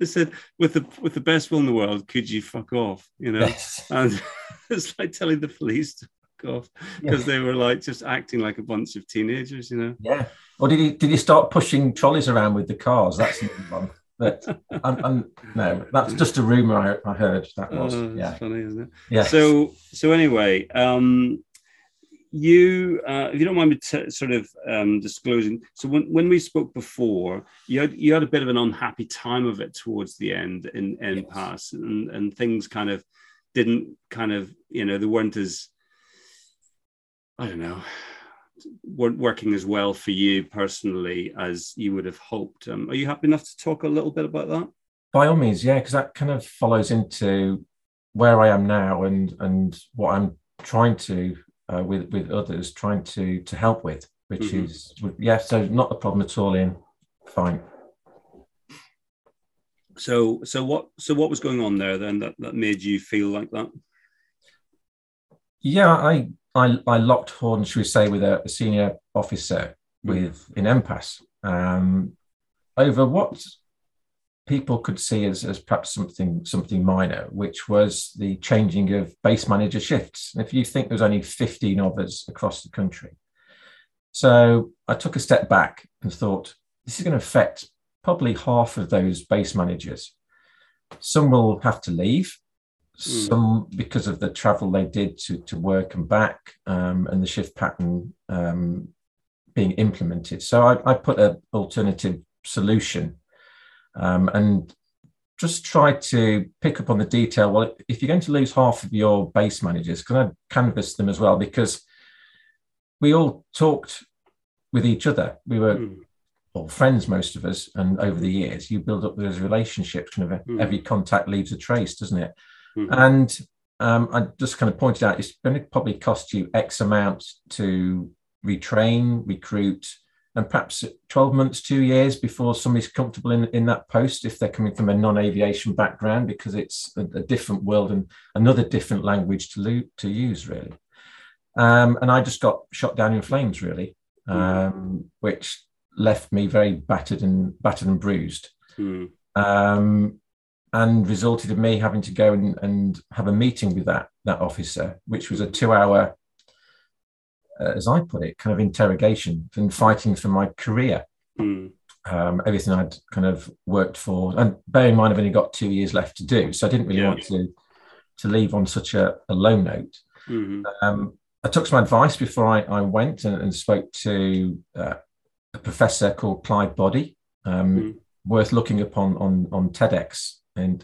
they said, "With the with the best will in the world, could you fuck off?" You know, Yes. and *laughs* it's like telling the police to fuck off because they were like just acting like a bunch of teenagers. You know. Yeah. Or did he did he start pushing trolleys around with the cars? That's one. But *laughs* I'm, I'm, no, that's just a rumor I, I heard. That was Oh, yeah, funny, isn't it? yeah. So so anyway, um, you uh, if you don't mind me t- sort of um, disclosing. So when, when we spoke before, you had you had a bit of an unhappy time of it towards the end in in Yes. pass, and and things kind of didn't kind of you know they weren't as I don't know weren't working as well for you personally as you would have hoped. Um, are you happy enough to talk a little bit about that? By all means, yeah, because that kind of follows into where I am now and and what I'm trying to uh, with with others, trying to to help with, which Mhm. is yeah. So not a problem at all. In fine. So so what so what was going on there then that, that made you feel like that? Yeah, I I, I locked horns, should we say, with a, a senior officer with in NPAS um, over what people could see as, as perhaps something something minor, which was the changing of base manager shifts. And if you think there's only 15 of us across the country, so I took a step back and thought this is going to affect probably half of those base managers. Some will have to leave, Mm. Some because of the travel they did to, to work and back um, and the shift pattern um, being implemented. So I, I put an alternative solution um, and just try to pick up on the detail. Well, if you're going to lose half of your base managers, can I canvass them as well? Because we all talked with each other. We were Mm. all friends, most of us, and over the years, you build up those relationships. Kind of Mm. every contact leaves a trace, doesn't it? Mhm. And um, I just kind of pointed out it's going to probably cost you X amount to retrain, recruit, and perhaps 12 months, two years before somebody's comfortable in, in that post if they're coming from a non aviation background because it's a, a different world and another different language to, lo- to use, really. Um, and I just got shot down in flames, really, um, which left me very battered and battered and bruised Mm. um, and resulted in me having to go and, and have a meeting with that that officer, which was a two hour, uh, as I put it, kind of interrogation and fighting for my career. Mm. Um, everything I'd kind of worked for, and bear in mind I've only got two years left to do, so I didn't really Yeah. want to to leave on such a, a low note. Mhm. Um, I took some advice before I, I went and, and spoke to uh, a professor called Clive Boddy, um, Mm. worth looking upon on on TEDx in,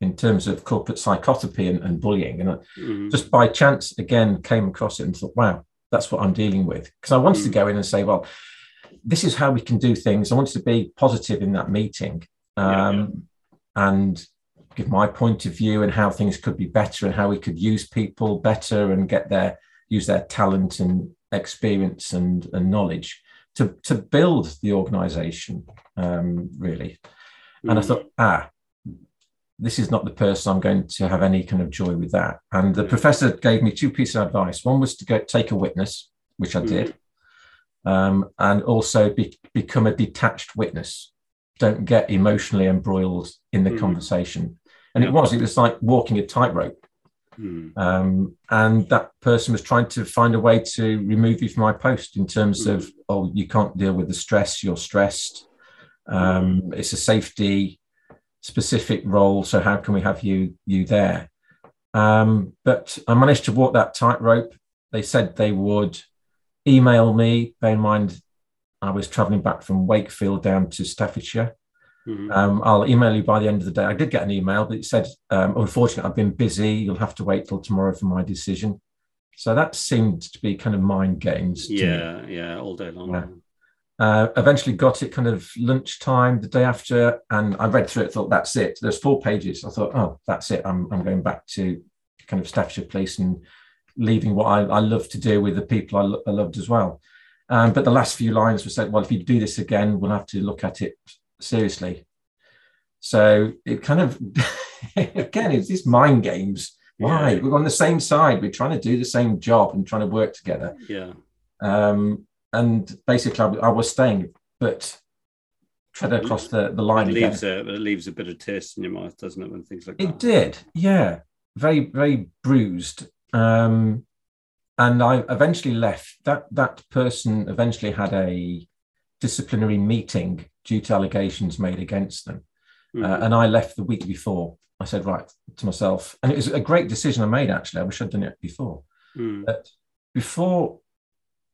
in terms of corporate psychopathy and, and bullying. And I, Mhm. just by chance, again, came across it and thought, wow, that's what I'm dealing with. Because I wanted to Mm. go in and say, well, this is how we can do things. I wanted to be positive in that meeting Yeah, um, and give my point of view and how things could be better and how we could use people better and get their use their talent and experience and, and knowledge to, to build the organization um, really and i Mm. thought ah this is not the person i'm going to have any kind of joy with that. And the professor gave me two pieces of advice. One was to go take a witness which i Mm. did um, and also be, become a detached witness. Don't get emotionally embroiled in the Mhm. conversation. And Yeah. it was it was like walking a tightrope. Mm. um, and that person was trying to find a way to remove you from my post in terms of oh you can't deal with the stress you're stressed. Um, it's a safety specific role so how can we have you you there um, but i managed to walk that tightrope they said they would email me bear in mind i was traveling back from wakefield down to staffordshire Mhm. um, I'll email you by the end of the day. I did get an email, but it said, um, unfortunately, I've been busy. You'll have to wait till tomorrow for my decision. So that seemed to be kind of mind games. Yeah, yeah, all day long. Yeah. Uh, eventually got it kind of lunchtime the day after, and I read through it. Thought that's it. There's four pages. I thought, oh, that's it. I'm I'm going back to kind of Staffordshire Police and leaving what I, I love to do with the people I, lo- I loved as well. Um, but the last few lines were said, well, if you do this again, we'll have to look at it seriously. So it kind of *laughs* again, it's these mind games Why? Yeah. We're on the same side. We're trying to do the same job and trying to work together. Yeah. Um, and basically, I, I was staying, but tread across the, the line It again. leaves a it leaves a bitter taste in your mouth, doesn't it, when things like that? It did, yeah. Very, very bruised. Um, and I eventually left. That that person eventually had a disciplinary meeting due to allegations made against them. Uh, Mhm. and I left the week before. I said, right to myself, and it was a great decision I made. Actually, I wish I'd done it before. Mm. That before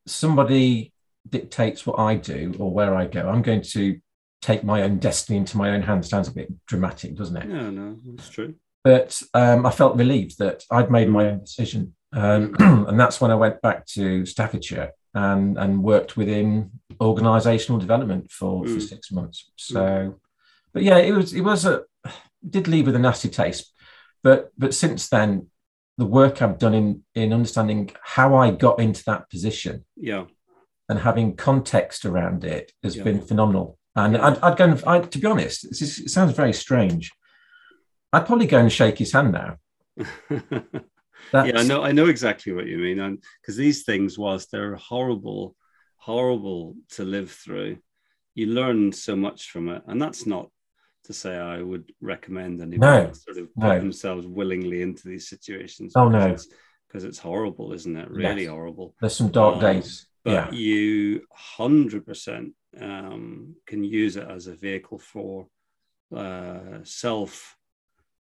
somebody dictates what I do or where I go, I'm going to take my own destiny into my own hands. Sounds a bit dramatic, doesn't it? No, no, that's true. but um, I felt relieved that I'd made my own decision, um, *clears throat* and that's when I went back to Staffordshire and and worked within organisational development for, for Mm. six months. So, but yeah, it was it was a did leave with a nasty taste, but but since then, the work I've done in in understanding how I got into that position Yeah. and having context around it has Yeah. been phenomenal. And. I'd, I'd go and, I, to be honest, this is, it sounds very strange. I'd probably go and shake his hand now. *laughs* Yeah, I know. I know exactly what you mean, and because these things, whilst they're horrible, horrible to live through, you learn so much from it, and that's not to say I would recommend anyone No, sort of put no. themselves willingly into these situations. Oh, no. it's, because it's horrible, isn't it? Really Yes. horrible. There's some dark Um, days. But yeah. you hundred percent um, can use it as a vehicle for uh, self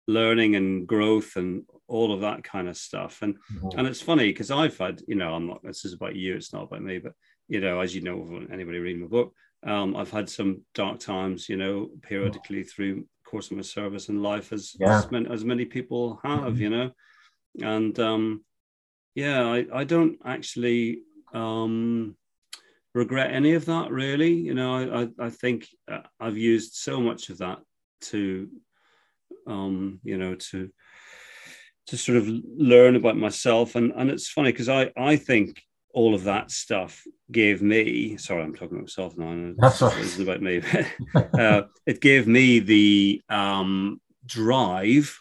learning and growth and all of that kind of stuff. And Mhm. and it's funny because I've had, you know, I'm not, this is about you, it's not about me, but, you know, as you know, anybody reading my book, um, I've had some dark times, you know, periodically through course of my service and life as, Yeah. as, many, as many people have, Mhm. you know, and um, yeah, I, I don't actually um, regret any of that really. You know, I, I, I think uh, I've used so much of that to, um, you know, to, to sort of learn about myself and and it's funny because I I think all of that stuff gave me sorry I'm talking about myself now That's this right. isn't about me uh, *laughs* it gave me the um drive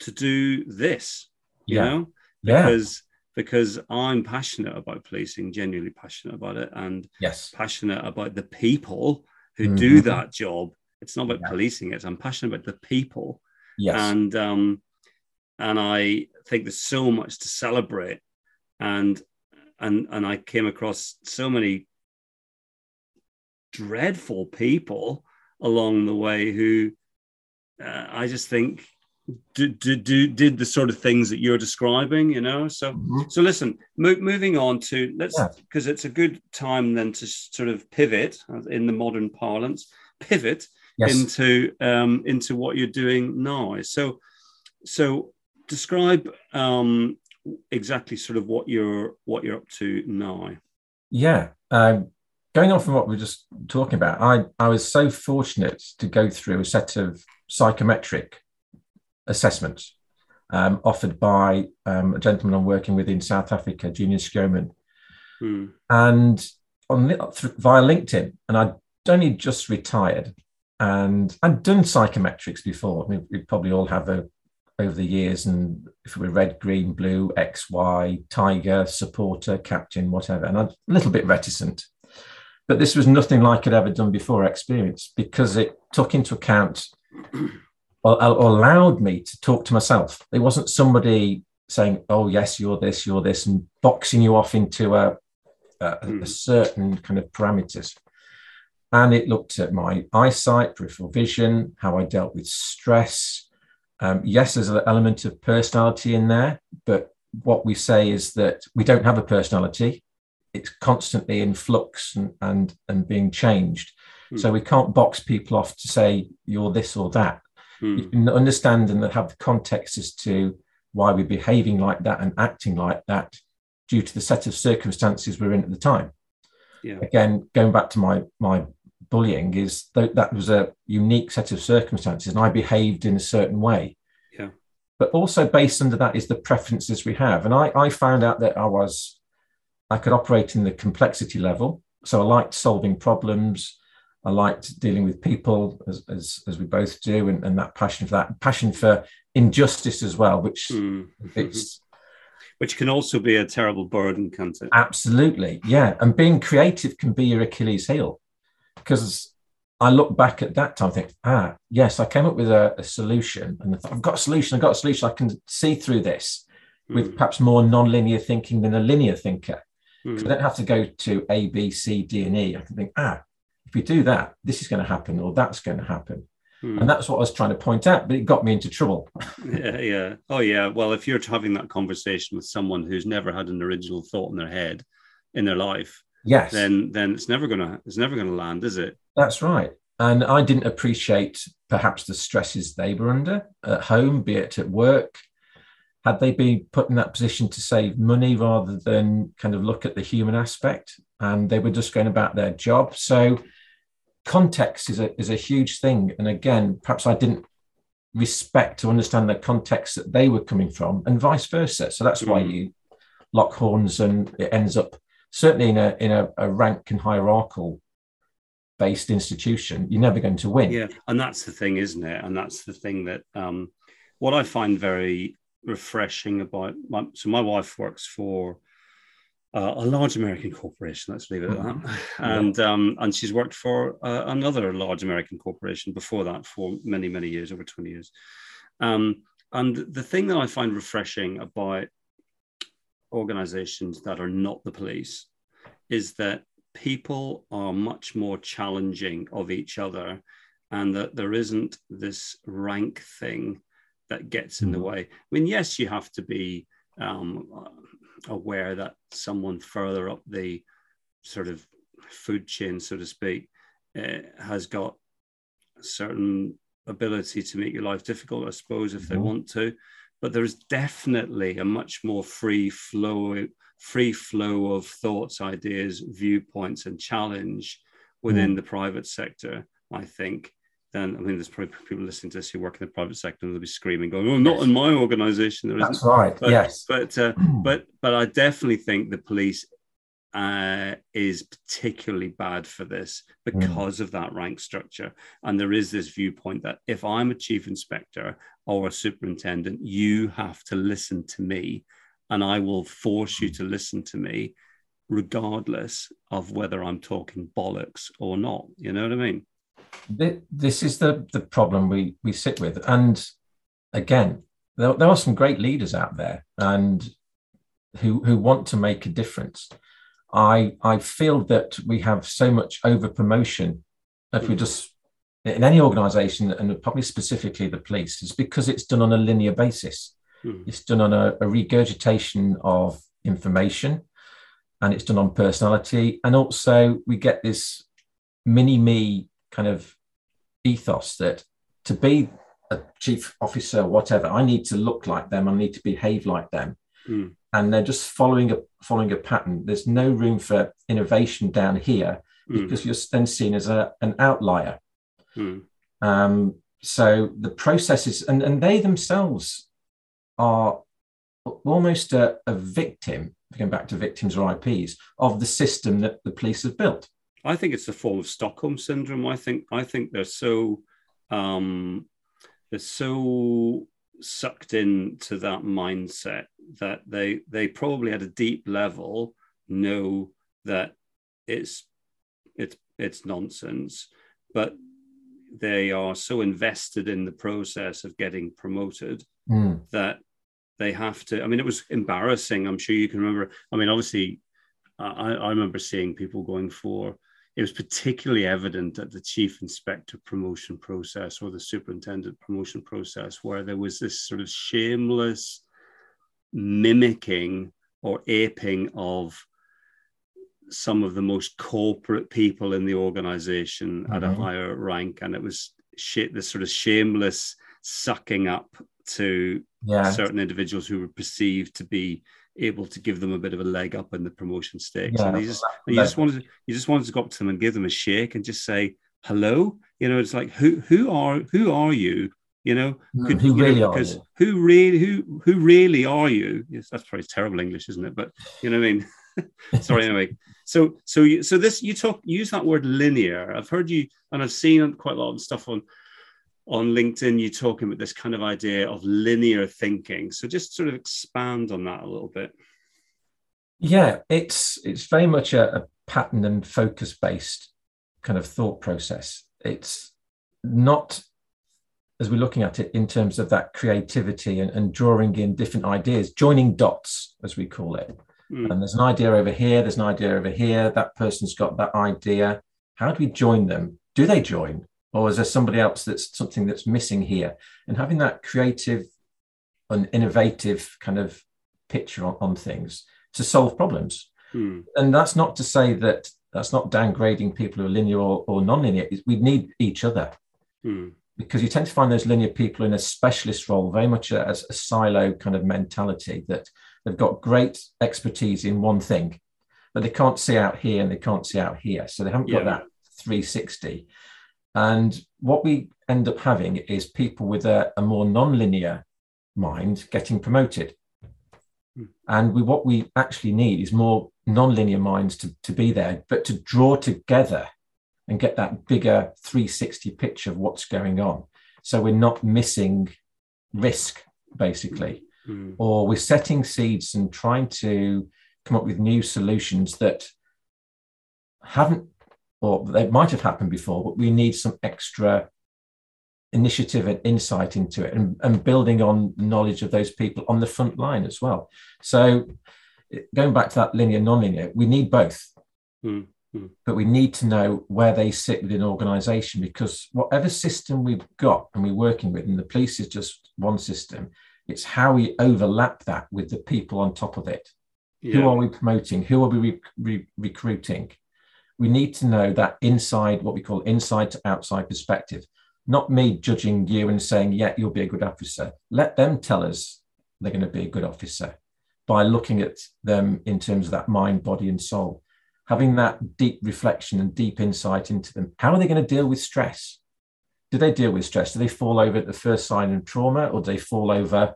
to do this you Yeah. know yeah. because because I'm passionate about policing genuinely passionate about it and Yes. passionate about the people who do Mhm. that job it's not about Yeah. policing it I'm passionate about the people Yes. and um, and I think there's so much to celebrate, and and and I came across so many dreadful people along the way who uh, I just think did, did, did, did the sort of things that you're describing, you know. So Mhm. so listen, mo- moving on to let's Yeah. because it's a good time then to sort of pivot uh, in the modern parlance, pivot yes. into um, into what you're doing now. So, so describe um, exactly sort of what you're what you're up to now. Yeah. Um, going on from what we were just talking about, I, I was so fortunate to go through a set of psychometric assessments um, offered by um, a gentleman I'm working with in South Africa, Junior Skroman, Hmm. and on via LinkedIn. And I'd only just retired, and I'd done psychometrics before. I mean, we probably all have a, over the years, and if we were red, green, blue, X, Y, tiger, supporter, captain, whatever, and I'm a little bit reticent. But this was nothing like I'd ever done before experience because it took into account or, or allowed me to talk to myself. It wasn't somebody saying, "Oh yes, you're this, you're this," and boxing you off into a, a, a Hmm. certain kind of parameters. And it looked at my eyesight, peripheral vision, how I dealt with stress. Um, yes, there's an element of personality in there, but what we say is that we don't have a personality. It's constantly in flux and and, and being changed. Hmm. So we can't box people off to say you're this or that Hmm. you can understand and have the context as to why we're behaving like that and acting like that due to the set of circumstances we're in at the time. Yeah. Again, going back to my my bullying is that that was a unique set of circumstances and I behaved in a certain way. Yeah. But also based under that is the preferences we have. And I, I found out that I was I could operate in the complexity level. So I liked solving problems. I liked dealing with people, as, as, as we both do, and, and that passion for that, passion for injustice as well, which mm. it's *laughs* which can also be a terrible burden, can't it? Absolutely, yeah. And being creative can be your Achilles heel, because I look back at that time, and think, ah, yes, I came up with a, a solution, and I thought, I've got a solution. I've got a solution. I can see through this mm. with perhaps more non-linear thinking than a linear thinker. Mm. I don't have to go to A, B, C, D, and E. I can think, ah, if we do that, this is going to happen, or that's going to happen. Hmm. And that's what I was trying to point out, but it got me into trouble. *laughs* yeah, yeah. Oh, yeah. Well, if you're having that conversation with someone who's never had an original thought in their head in their life, yes, then then it's never gonna it's never gonna land, is it? That's right. And I didn't appreciate perhaps the stresses they were under at home, be it at work. Had they been put in that position to save money rather than kind of look at the human aspect, and they were just going about their job. So context is a is a huge thing. And again, perhaps I didn't respect to understand the context that they were coming from, and vice versa. So that's mm. why you lock horns, and it ends up certainly in a in a, a rank and hierarchical based institution. You're never going to win. Yeah, and that's the thing, isn't it? And that's the thing that um, what I find very refreshing about my, so my wife works for uh, a large American corporation. Let's leave it at that. Mm-hmm. And yeah. um, and she's worked for uh, another large American corporation before that for many many years, over twenty years. Um, and the thing that I find refreshing about organizations that are not the police is that people are much more challenging of each other and that there isn't this rank thing that gets in the mm-hmm. way. I mean, yes, you have to be um, aware that someone further up the sort of food chain, so to speak, uh, has got a certain ability to make your life difficult, I suppose, if mm-hmm. they want to. But there's definitely a much more free flow, free flow of thoughts, ideas, viewpoints, and challenge within mm. the private sector. I think then I mean, there's probably people listening to this who work in the private sector and they'll be screaming, going, "Oh, not in my organisation." There That's right. But, yes, but uh, but but I definitely think the police uh, is particularly bad for this because mm. of that rank structure. And there is this viewpoint that if I'm a chief inspector or a superintendent, you have to listen to me, and I will force you to listen to me, regardless of whether I'm talking bollocks or not. You know what I mean? this is the the problem we we sit with and again there, there are some great leaders out there and who who want to make a difference i i feel that we have so much over promotion if we mm. just in any organization and probably specifically the police is because it's done on a linear basis mm. it's done on a, a regurgitation of information and it's done on personality and also we get this mini me kind of ethos that to be a chief officer, whatever, I need to look like them. I need to behave like them. Mm. And they're just following a following a pattern. There's no room for innovation down here mm. because you're then seen as a, an outlier. Mm. Um, so the processes and, and they themselves are almost a, a victim, going back to victims or IPs, of the system that the police have built. I think it's a form of Stockholm syndrome. I think I think they're so um, they're so sucked into that mindset that they they probably at a deep level know that it's it's it's nonsense, but they are so invested in the process of getting promoted mm. that they have to. I mean, it was embarrassing. I'm sure you can remember. I mean, obviously, I, I remember seeing people going for it was particularly evident at the chief inspector promotion process or the superintendent promotion process, where there was this sort of shameless mimicking or aping of some of the most corporate people in the organization mm-hmm. at a mm-hmm. higher rank. And it was sh- this sort of shameless sucking up to yeah. certain individuals who were perceived to be able to give them a bit of a leg up in the promotion stakes. Yeah, and you just, you just wanted to, you just wanted to go up to them and give them a shake and just say hello. You know, it's like who who are who are you? You know, mm, Could, who you really know, because you? who really who who really are you? Yes, that's probably terrible English, isn't it? But you know what I mean. *laughs* Sorry, anyway. So, so, you, so this you talk use that word linear. I've heard you, and I've seen quite a lot of stuff on on LinkedIn. You talking about this kind of idea of linear thinking. So, just sort of expand on that a little bit. Yeah, it's it's very much a, a pattern and focus based kind of thought process. It's not as we're looking at it in terms of that creativity and, and drawing in different ideas, joining dots, as we call it. Mm. And there's an idea over here, there's an idea over here, that person's got that idea. How do we join them? Do they join? Or is there somebody else that's something that's missing here? And having that creative and innovative kind of picture on, on things to solve problems. Mm. And that's not to say that that's not downgrading people who are linear or, or non-linear. We need each other. Mm because you tend to find those linear people in a specialist role, very much as a, a silo kind of mentality that they've got great expertise in one thing, but they can't see out here and they can't see out here. So they haven't got that 360. And what we end up having is people with a, a more non-linear mind getting promoted. Hmm. And we, what we actually need is more non-linear minds to, to be there, but to draw together and get that bigger 360 picture of what's going on. So we're not missing risk, basically, mm. or we're setting seeds and trying to come up with new solutions that haven't, or they might have happened before, but we need some extra initiative and insight into it and, and building on knowledge of those people on the front line as well. So going back to that linear, non-linear, we need both. Mm. But we need to know where they sit within organization because whatever system we've got and we're working with, and the police is just one system, it's how we overlap that with the people on top of it. Yeah. Who are we promoting? Who are we re- re- recruiting? We need to know that inside, what we call inside to outside perspective, not me judging you and saying, yeah, you'll be a good officer. Let them tell us they're going to be a good officer by looking at them in terms of that mind, body, and soul having that deep reflection and deep insight into them. How are they going to deal with stress? Do they deal with stress? Do they fall over at the first sign of trauma or do they fall over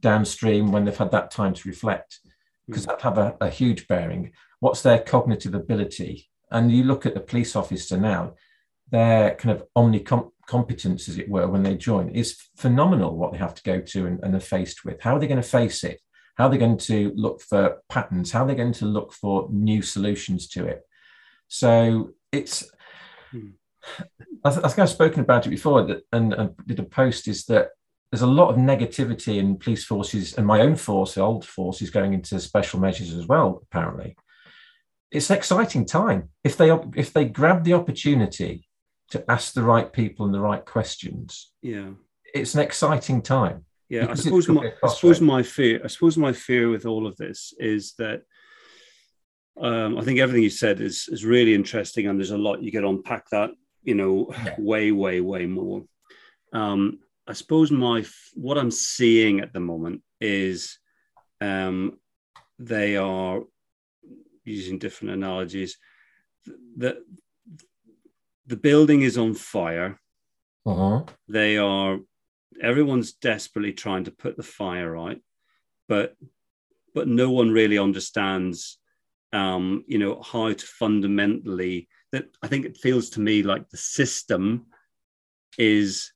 downstream when they've had that time to reflect? Because mm. that have a, a huge bearing. What's their cognitive ability? And you look at the police officer now, their kind of omnicompetence, as it were, when they join is phenomenal what they have to go to and, and are faced with. How are they going to face it? How are they going to look for patterns? How are they going to look for new solutions to it? So it's, hmm. I, th- I, think I've spoken about it before that, and, and did a post is that there's a lot of negativity in police forces and my own force, the old force, is going into special measures as well, apparently. It's an exciting time. If they if they grab the opportunity to ask the right people and the right questions, yeah, it's an exciting time. Yeah, I suppose my I suppose my fear I suppose my fear with all of this is that um, I think everything you said is is really interesting, and there's a lot you could unpack that you know yeah. way way way more. Um, I suppose my what I'm seeing at the moment is um, they are using different analogies. that the building is on fire. Uh-huh. They are everyone's desperately trying to put the fire out, but but no one really understands, um, you know, how to fundamentally. That I think it feels to me like the system is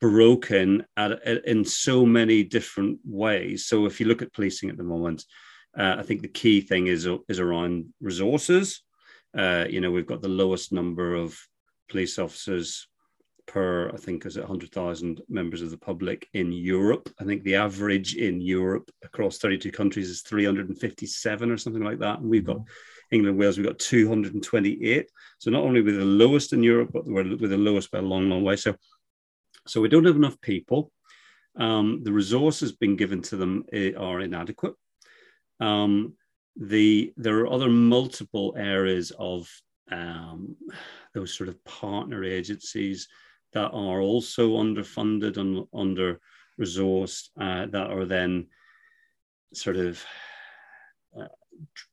broken at, at, in so many different ways. So if you look at policing at the moment, uh, I think the key thing is is around resources. Uh, you know, we've got the lowest number of police officers per, I think, is it 100,000 members of the public in Europe. I think the average in Europe across 32 countries is 357 or something like that. And we've got mm-hmm. England, Wales, we've got 228. So not only we're the lowest in Europe, but we're, we're the lowest by a long, long way. So, so we don't have enough people. Um, the resources being given to them eh, are inadequate. Um, the there are other multiple areas of um, those sort of partner agencies that are also underfunded and under resourced uh, that are then sort of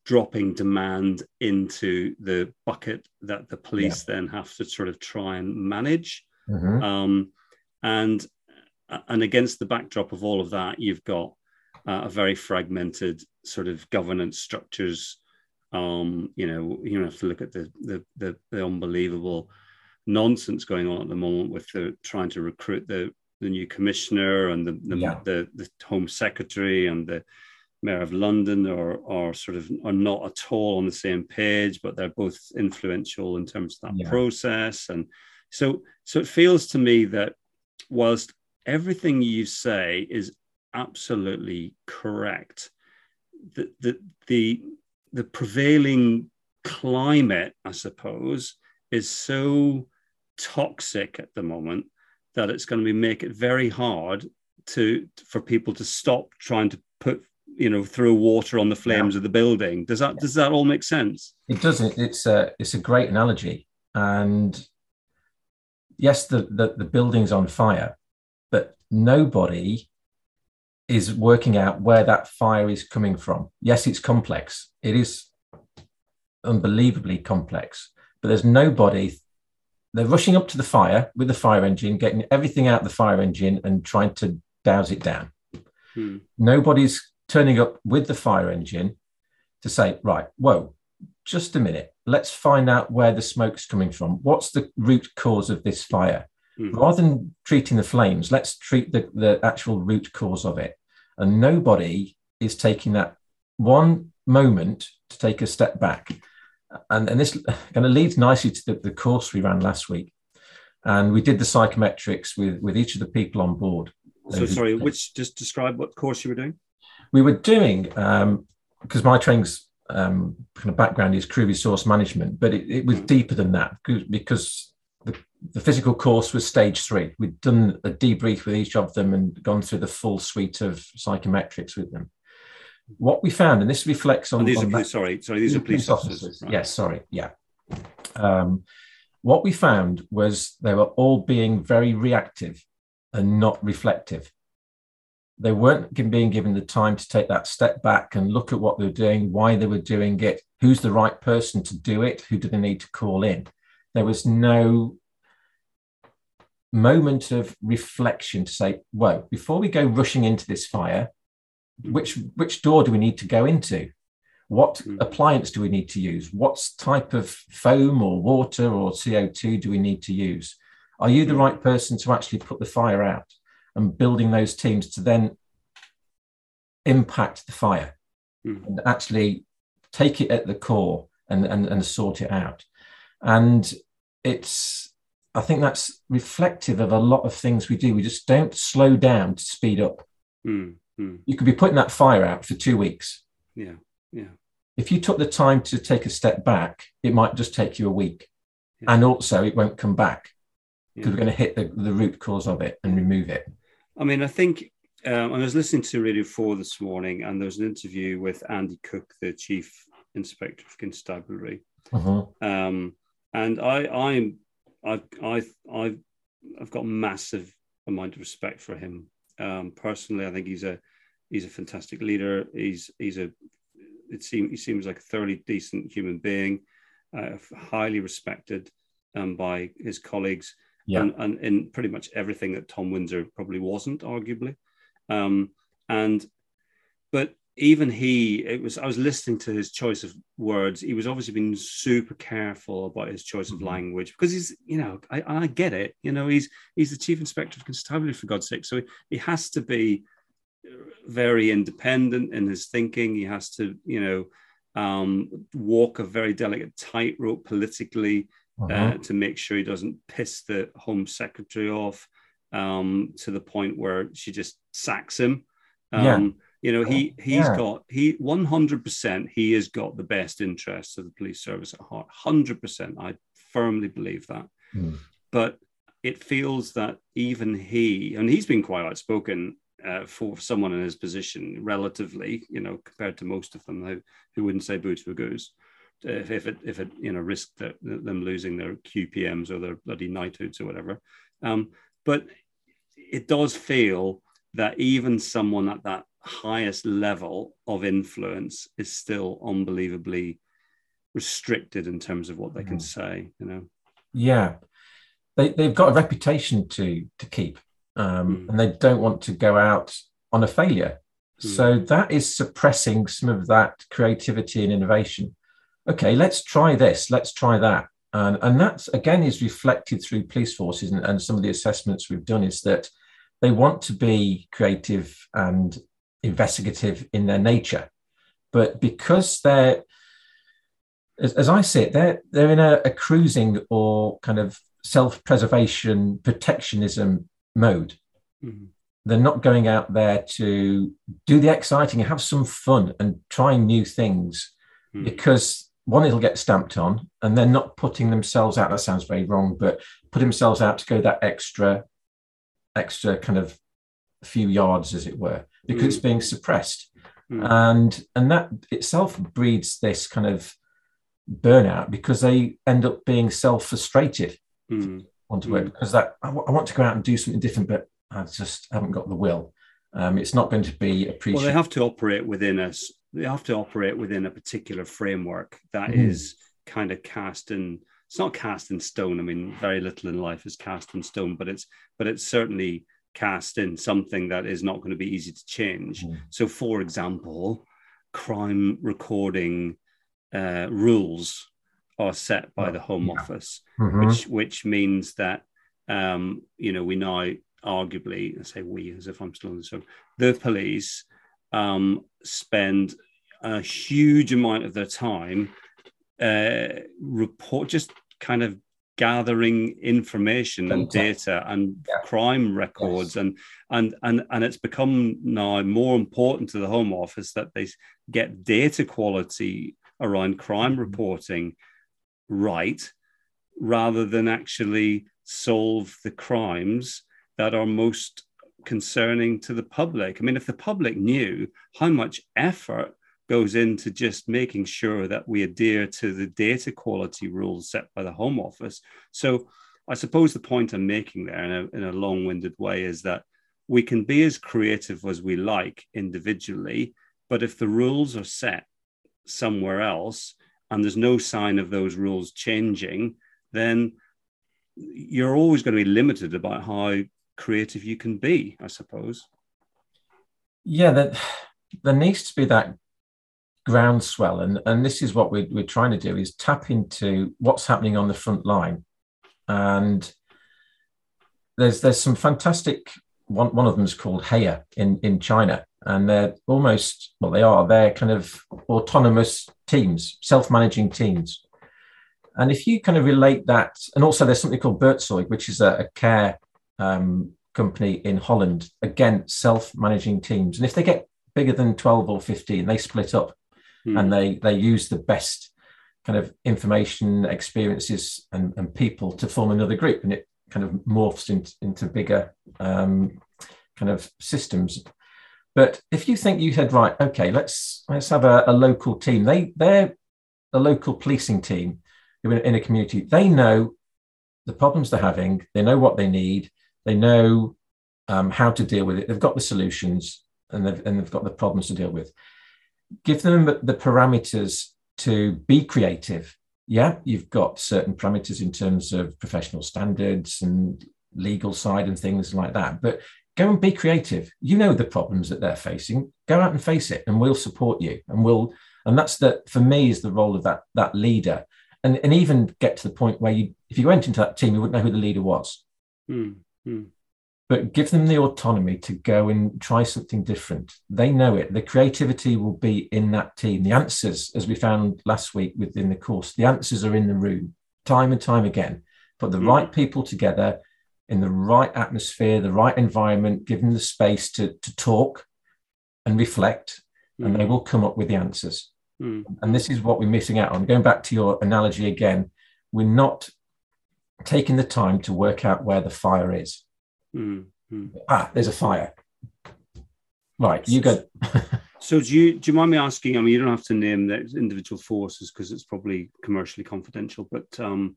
dropping demand into the bucket that the police yeah. then have to sort of try and manage. Mm-hmm. Um, and and against the backdrop of all of that, you've got uh, a very fragmented sort of governance structures. Um, you know, you have to look at the, the the the, unbelievable nonsense going on at the moment with the trying to recruit the the new commissioner and the the, yeah. the, the home secretary and the mayor of London are, are sort of are not at all on the same page, but they're both influential in terms of that yeah. process. And so, so it feels to me that whilst everything you say is absolutely correct, the the the, the prevailing climate, I suppose, is so toxic at the moment that it's going to be make it very hard to for people to stop trying to put you know throw water on the flames yeah. of the building. Does that yeah. does that all make sense? It doesn't. It's a it's a great analogy. And yes the, the the building's on fire but nobody is working out where that fire is coming from. Yes it's complex. It is unbelievably complex but there's nobody they're rushing up to the fire with the fire engine getting everything out the fire engine and trying to douse it down. Hmm. nobody's turning up with the fire engine to say, right, whoa, just a minute, let's find out where the smoke's coming from. What's the root cause of this fire? Mm. Rather than treating the flames, let's treat the, the actual root cause of it. And nobody is taking that one moment to take a step back. And, and this kind of leads nicely to the, the course we ran last week. And we did the psychometrics with, with each of the people on board. So, sorry, which just describe what course you were doing? We were doing because um, my training's um, kind of background is crew resource management, but it, it was deeper than that because the, the, physical course was stage three. We'd done a debrief with each of them and gone through the full suite of psychometrics with them. What we found, and this reflects on, and these on are that, sorry, sorry, these, are police, officers. officers right. Yes, sorry, yeah. Um, what we found was they were all being very reactive and not reflective they weren't being given the time to take that step back and look at what they were doing, why they were doing it, who's the right person to do it, who do they need to call in. There was no moment of reflection to say, whoa, before we go rushing into this fire, which which door do we need to go into? What mm. appliance do we need to use? What type of foam or water or CO2 do we need to use? Are you the hmm. right person to actually put the fire out? And building those teams to then impact the fire mm. and actually take it at the core and, and, and sort it out. And it's, I think that's reflective of a lot of things we do. We just don't slow down to speed up. Mm. Mm. You could be putting that fire out for two weeks. Yeah. Yeah. If you took the time to take a step back, it might just take you a week. Yeah. And also, it won't come back because yeah. we're going to hit the, the root cause of it and remove it. I mean, I think um, I was listening to Radio 4 this morning, and there was an interview with Andy Cooke, the Chief Inspector of Constabulary. Uh-huh. Um, and I, I'm, I've, I've, I've, I've got massive amount of respect for him. Um, personally, I think he's a, he's a fantastic leader. He's, he's a, it seems, he seems like a thoroughly decent human being, uh, highly respected um, by his colleagues yeah. and, and in pretty much everything that Tom Winsor probably wasn't, arguably. Um, and but even he, it was I was listening to his choice of words. He was obviously being super careful about his choice of mm-hmm. language because he's, you know, I, I get it. You know, he's he's the chief inspector of constabulary for God's sake, so he, he has to be very independent in his thinking. He has to, you know, um, walk a very delicate tightrope politically uh, uh-huh. to make sure he doesn't piss the Home Secretary off um, to the point where she just sacks him. Um, yeah. You know, he he's yeah. got he one hundred percent he has got the best interests of the police service at heart. Hundred percent, I firmly believe that. Mm. But it feels that even he, and he's been quite outspoken uh, for someone in his position, relatively, you know, compared to most of them who, who wouldn't say boo to a goose if, if it if it you know risked the, them losing their QPMs or their bloody knighthoods or whatever. Um, but it does feel that even someone at that highest level of influence is still unbelievably restricted in terms of what they can mm. say. You know. Yeah, they they've got a reputation to to keep, um, mm. and they don't want to go out on a failure. So that is suppressing some of that creativity and innovation. Okay, let's try this, let's try that. And, and that again is reflected through police forces and, and some of the assessments we've done is that they want to be creative and investigative in their nature. But because they're, as, as I see it, they're, they're in a, a cruising or kind of self preservation, protectionism mode. Mm-hmm they're not going out there to do the exciting and have some fun and trying new things mm. because one it'll get stamped on and they're not putting themselves out that sounds very wrong but put themselves out to go that extra extra kind of few yards as it were because mm. it's being suppressed mm. and and that itself breeds this kind of burnout because they end up being self-frustrated mm. want to work because that I, w- I want to go out and do something different but I just haven't got the will. Um, it's not going to be appreciated. Well, they have to operate within us. They have to operate within a particular framework that mm. is kind of cast in. It's not cast in stone. I mean, very little in life is cast in stone, but it's but it's certainly cast in something that is not going to be easy to change. Mm. So, for example, crime recording uh, rules are set by the Home yeah. Office, mm-hmm. which which means that um, you know we now arguably, I say we as if I'm still in the show, the police um, spend a huge amount of their time uh, report just kind of gathering information and data and yeah. crime records yes. and and and and it's become now more important to the home office that they get data quality around crime mm-hmm. reporting right rather than actually solve the crimes that are most concerning to the public. I mean, if the public knew how much effort goes into just making sure that we adhere to the data quality rules set by the Home Office. So, I suppose the point I'm making there in a, in a long winded way is that we can be as creative as we like individually, but if the rules are set somewhere else and there's no sign of those rules changing, then you're always going to be limited about how creative you can be, I suppose. Yeah, that there needs to be that groundswell, and and this is what we're we're trying to do is tap into what's happening on the front line, and there's there's some fantastic one one of them is called Haier in in China, and they're almost well they are they're kind of autonomous teams, self managing teams. And if you kind of relate that, and also there's something called Buurtzorg, which is a, a care um, company in Holland, again, self managing teams. And if they get bigger than 12 or 15, they split up hmm. and they, they use the best kind of information, experiences, and, and people to form another group. And it kind of morphs into, into bigger um, kind of systems. But if you think you said, right, okay, let's let's have a, a local team. They they're a local policing team in a community. They know the problems they're having. They know what they need. They know um, how to deal with it. They've got the solutions and they've, and they've got the problems to deal with. Give them the parameters to be creative. Yeah, you've got certain parameters in terms of professional standards and legal side and things like that. But go and be creative. You know the problems that they're facing. Go out and face it, and we'll support you. And we'll and that's the for me is the role of that that leader. And, and even get to the point where you if you went into that team, you wouldn't know who the leader was. Mm. Hmm. But give them the autonomy to go and try something different. They know it. The creativity will be in that team. The answers, as we found last week within the course, the answers are in the room time and time again. Put the mm. right people together in the right atmosphere, the right environment, give them the space to, to talk and reflect, mm. and they hmm. will come up with the answers. Mm. And this is what we're missing out on. Going back to your analogy again, we're not taking the time to work out where the fire is. Mm-hmm. Ah, there's a fire. Right, you go. *laughs* so do you do you mind me asking? I mean, you don't have to name the individual forces because it's probably commercially confidential. But um,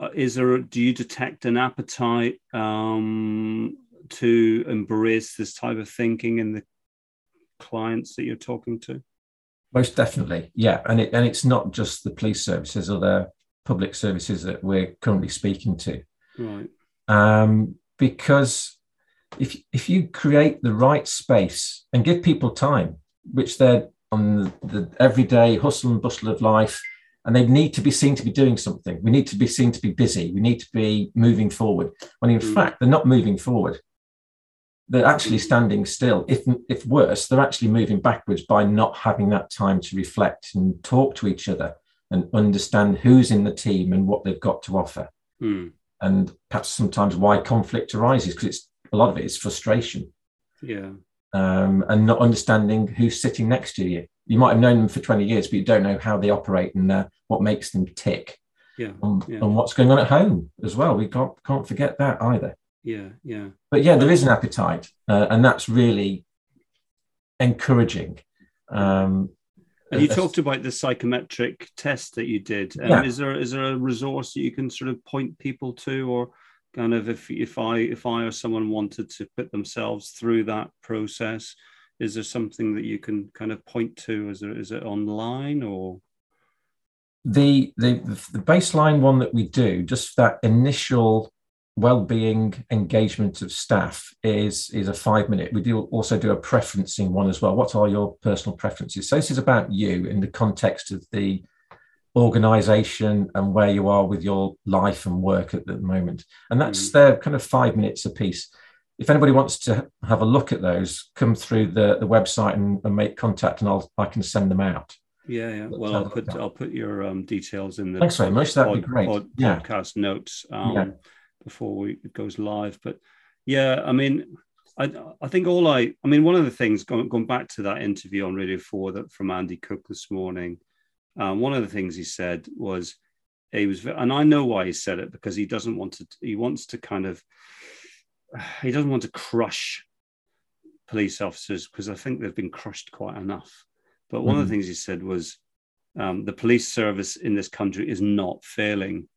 uh, is there? A, do you detect an appetite um, to embrace this type of thinking in the clients that you're talking to? Most definitely, yeah. And it and it's not just the police services or the public services that we're currently speaking to. Right. Um, because if if you create the right space and give people time, which they're on the, the everyday hustle and bustle of life, and they need to be seen to be doing something. We need to be seen to be busy. We need to be moving forward. When in mm. fact they're not moving forward. They're actually standing still. If if worse, they're actually moving backwards by not having that time to reflect and talk to each other and understand who's in the team and what they've got to offer. Mm. And perhaps sometimes why conflict arises because it's a lot of it is frustration. Yeah. Um, and not understanding who's sitting next to you. You might have known them for 20 years, but you don't know how they operate and uh, what makes them tick. Yeah. And, yeah. and, what's going on at home as well. We can't, can't forget that either. Yeah. Yeah. But yeah, there is an appetite, uh, and that's really encouraging. Um, and you talked about the psychometric test that you did. Um, yeah. Is there is there a resource that you can sort of point people to, or kind of if if I if I or someone wanted to put themselves through that process, is there something that you can kind of point to? Is there is it online or? The the the baseline one that we do, just that initial well-being engagement of staff is is a five minute we do also do a preferencing one as well what are your personal preferences so this is about you in the context of the organization and where you are with your life and work at the moment and that's mm. their kind of five minutes a piece if anybody wants to have a look at those come through the, the website and, and make contact and i'll i can send them out yeah, yeah. Well, I'll put I'll put your um, details in the Thanks very much. That'd pod, be great. Pod, yeah. podcast notes. Um, yeah before we, it goes live. But yeah, I mean, I, I think all I, I mean, one of the things going, going back to that interview on Radio 4 that from Andy Cooke this morning, um, one of the things he said was he was, and I know why he said it because he doesn't want to, he wants to kind of, he doesn't want to crush police officers because I think they've been crushed quite enough. But one mm-hmm. of the mm-hmm. things he said was um, the police service in this country is not failing.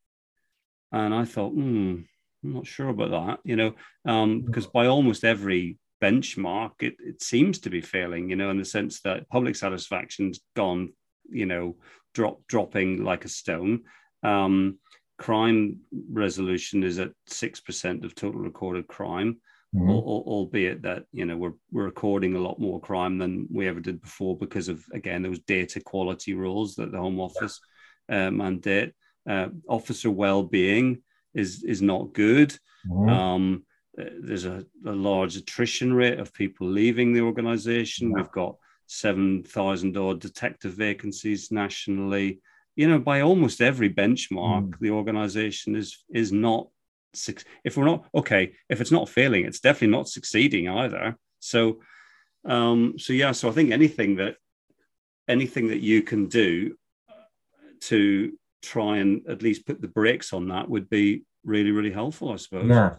And I thought, hmm, I'm not sure about that, you know, um, because by almost every benchmark, it, it seems to be failing, you know, in the sense that public satisfaction's gone, you know, drop dropping like a stone. Um, crime resolution is at six percent of total recorded crime, mm-hmm. al- albeit that you know we're we're recording a lot more crime than we ever did before because of again those data quality rules that the Home Office uh, mandate. Uh, officer well-being is is not good. Mm-hmm. Um, there's a, a, large attrition rate of people leaving the organization. Yeah. We've got 7,000 odd detective vacancies nationally. You know, by almost every benchmark, mm. the organization is is not if we're not okay, if it's not failing, it's definitely not succeeding either. So, um, so yeah, so I think anything that anything that you can do to try and at least put the brakes on that would be really, really helpful, I suppose. Yeah.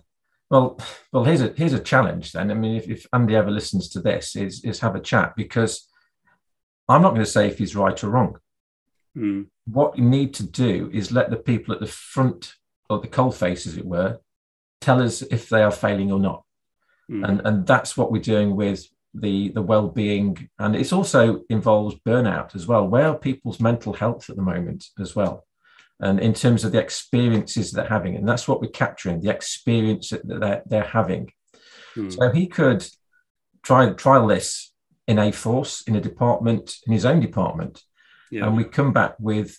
Well, well, here's a here's a challenge then. I mean, if, if Andy ever listens to this, is is have a chat because I'm not going to say if he's right or wrong. Mm. What you need to do is let the people at the front or the coal face, as it were, tell us if they are failing or not. Mm. And and that's what we're doing with the the well-being and it's also involves burnout as well where are people's mental health at the moment as well and in terms of the experiences they're having and that's what we're capturing the experience that they're, they're having hmm. so he could try trial this in a force in a department in his own department yeah. and we come back with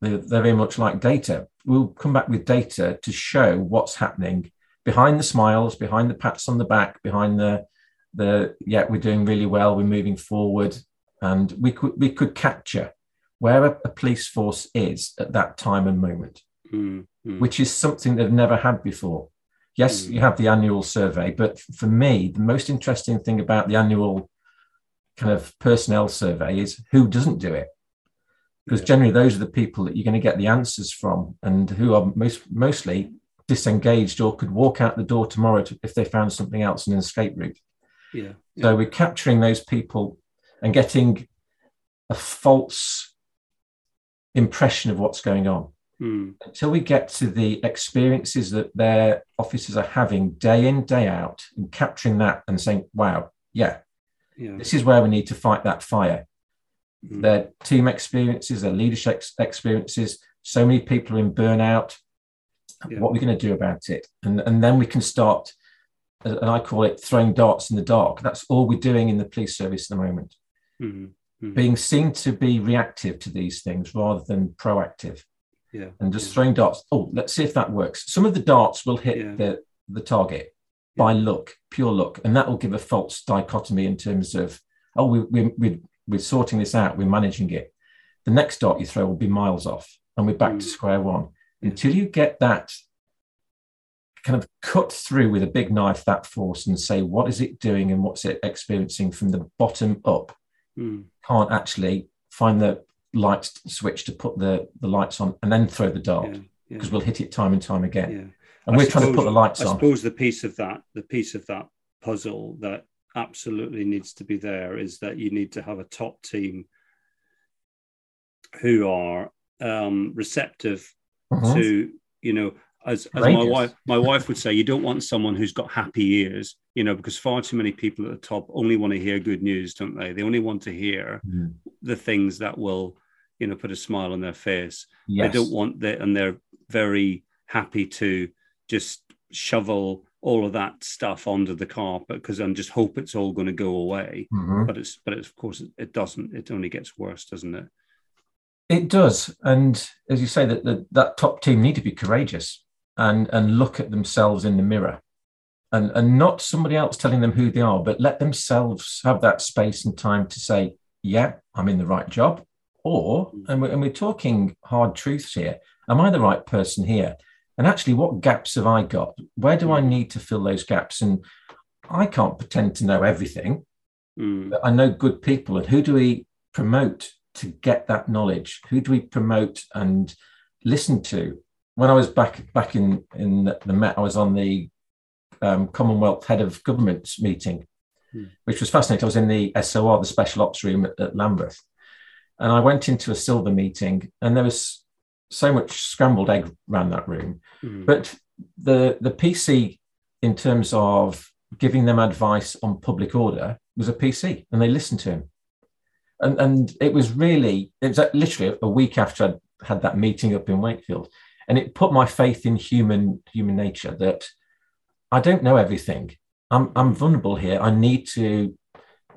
the, they're very much like data we'll come back with data to show what's happening behind the smiles behind the pats on the back behind the the yeah we're doing really well we're moving forward and we could we could capture where a, a police force is at that time and moment mm, mm. which is something they've never had before yes mm. you have the annual survey but for me the most interesting thing about the annual kind of personnel survey is who doesn't do it because yeah. generally those are the people that you're going to get the answers from and who are most mostly disengaged or could walk out the door tomorrow to, if they found something else in an escape route yeah. So we're capturing those people and getting a false impression of what's going on. Mm. Until we get to the experiences that their officers are having day in, day out, and capturing that and saying, wow, yeah, yeah. this is where we need to fight that fire. Mm. Their team experiences, their leadership experiences, so many people are in burnout. Yeah. What are we going to do about it? And, and then we can start and I call it throwing darts in the dark. That's all we're doing in the police service at the moment. Mm-hmm. Mm-hmm. Being seen to be reactive to these things rather than proactive. Yeah. And just yeah. throwing darts. Oh, let's see if that works. Some of the darts will hit yeah. the, the target by luck, pure luck. And that will give a false dichotomy in terms of, oh, we, we, we, we're sorting this out, we're managing it. The next dart you throw will be miles off, and we're back mm. to square one. Until you get that kind of cut through with a big knife that force and say, what is it doing and what's it experiencing from the bottom up? Mm. Can't actually find the light switch to put the, the lights on and then throw the dart because yeah, yeah. we'll hit it time and time again. Yeah. And I we're suppose, trying to put the lights I on. I suppose the piece of that, the piece of that puzzle that absolutely needs to be there is that you need to have a top team who are um, receptive mm-hmm. to, you know, as, as my wife my wife would say, you don't want someone who's got happy ears, you know, because far too many people at the top only want to hear good news, don't they? They only want to hear mm. the things that will, you know, put a smile on their face. Yes. They don't want that, and they're very happy to just shovel all of that stuff onto the carpet because and just hope it's all going to go away. Mm-hmm. But it's but it's, of course it doesn't. It only gets worse, doesn't it? It does, and as you say, that the, that top team need to be courageous and and look at themselves in the mirror, and and not somebody else telling them who they are, but let themselves have that space and time to say, yeah, I'm in the right job, or mm. and we're, and we're talking hard truths here. Am I the right person here? And actually, what gaps have I got? Where do I mm. need to fill those gaps? And I can't pretend to know everything. Mm. But I know good people. And who do we promote to get that knowledge? Who do we promote and listen to? When I was back back in in the Met, I was on the um, Commonwealth Head of Governments meeting, mm. which was fascinating. I was in the SOR, the Special Ops Room at, at Lambeth, and I went into a silver meeting, and there was so much scrambled egg around that room. Mm. But the the PC, in terms of giving them advice on public order, was a PC, and they listened to him. And and it was really it was literally a week after I'd had that meeting up in Wakefield, and it put my faith in human human nature that I don't know everything. I'm I'm vulnerable here. I need to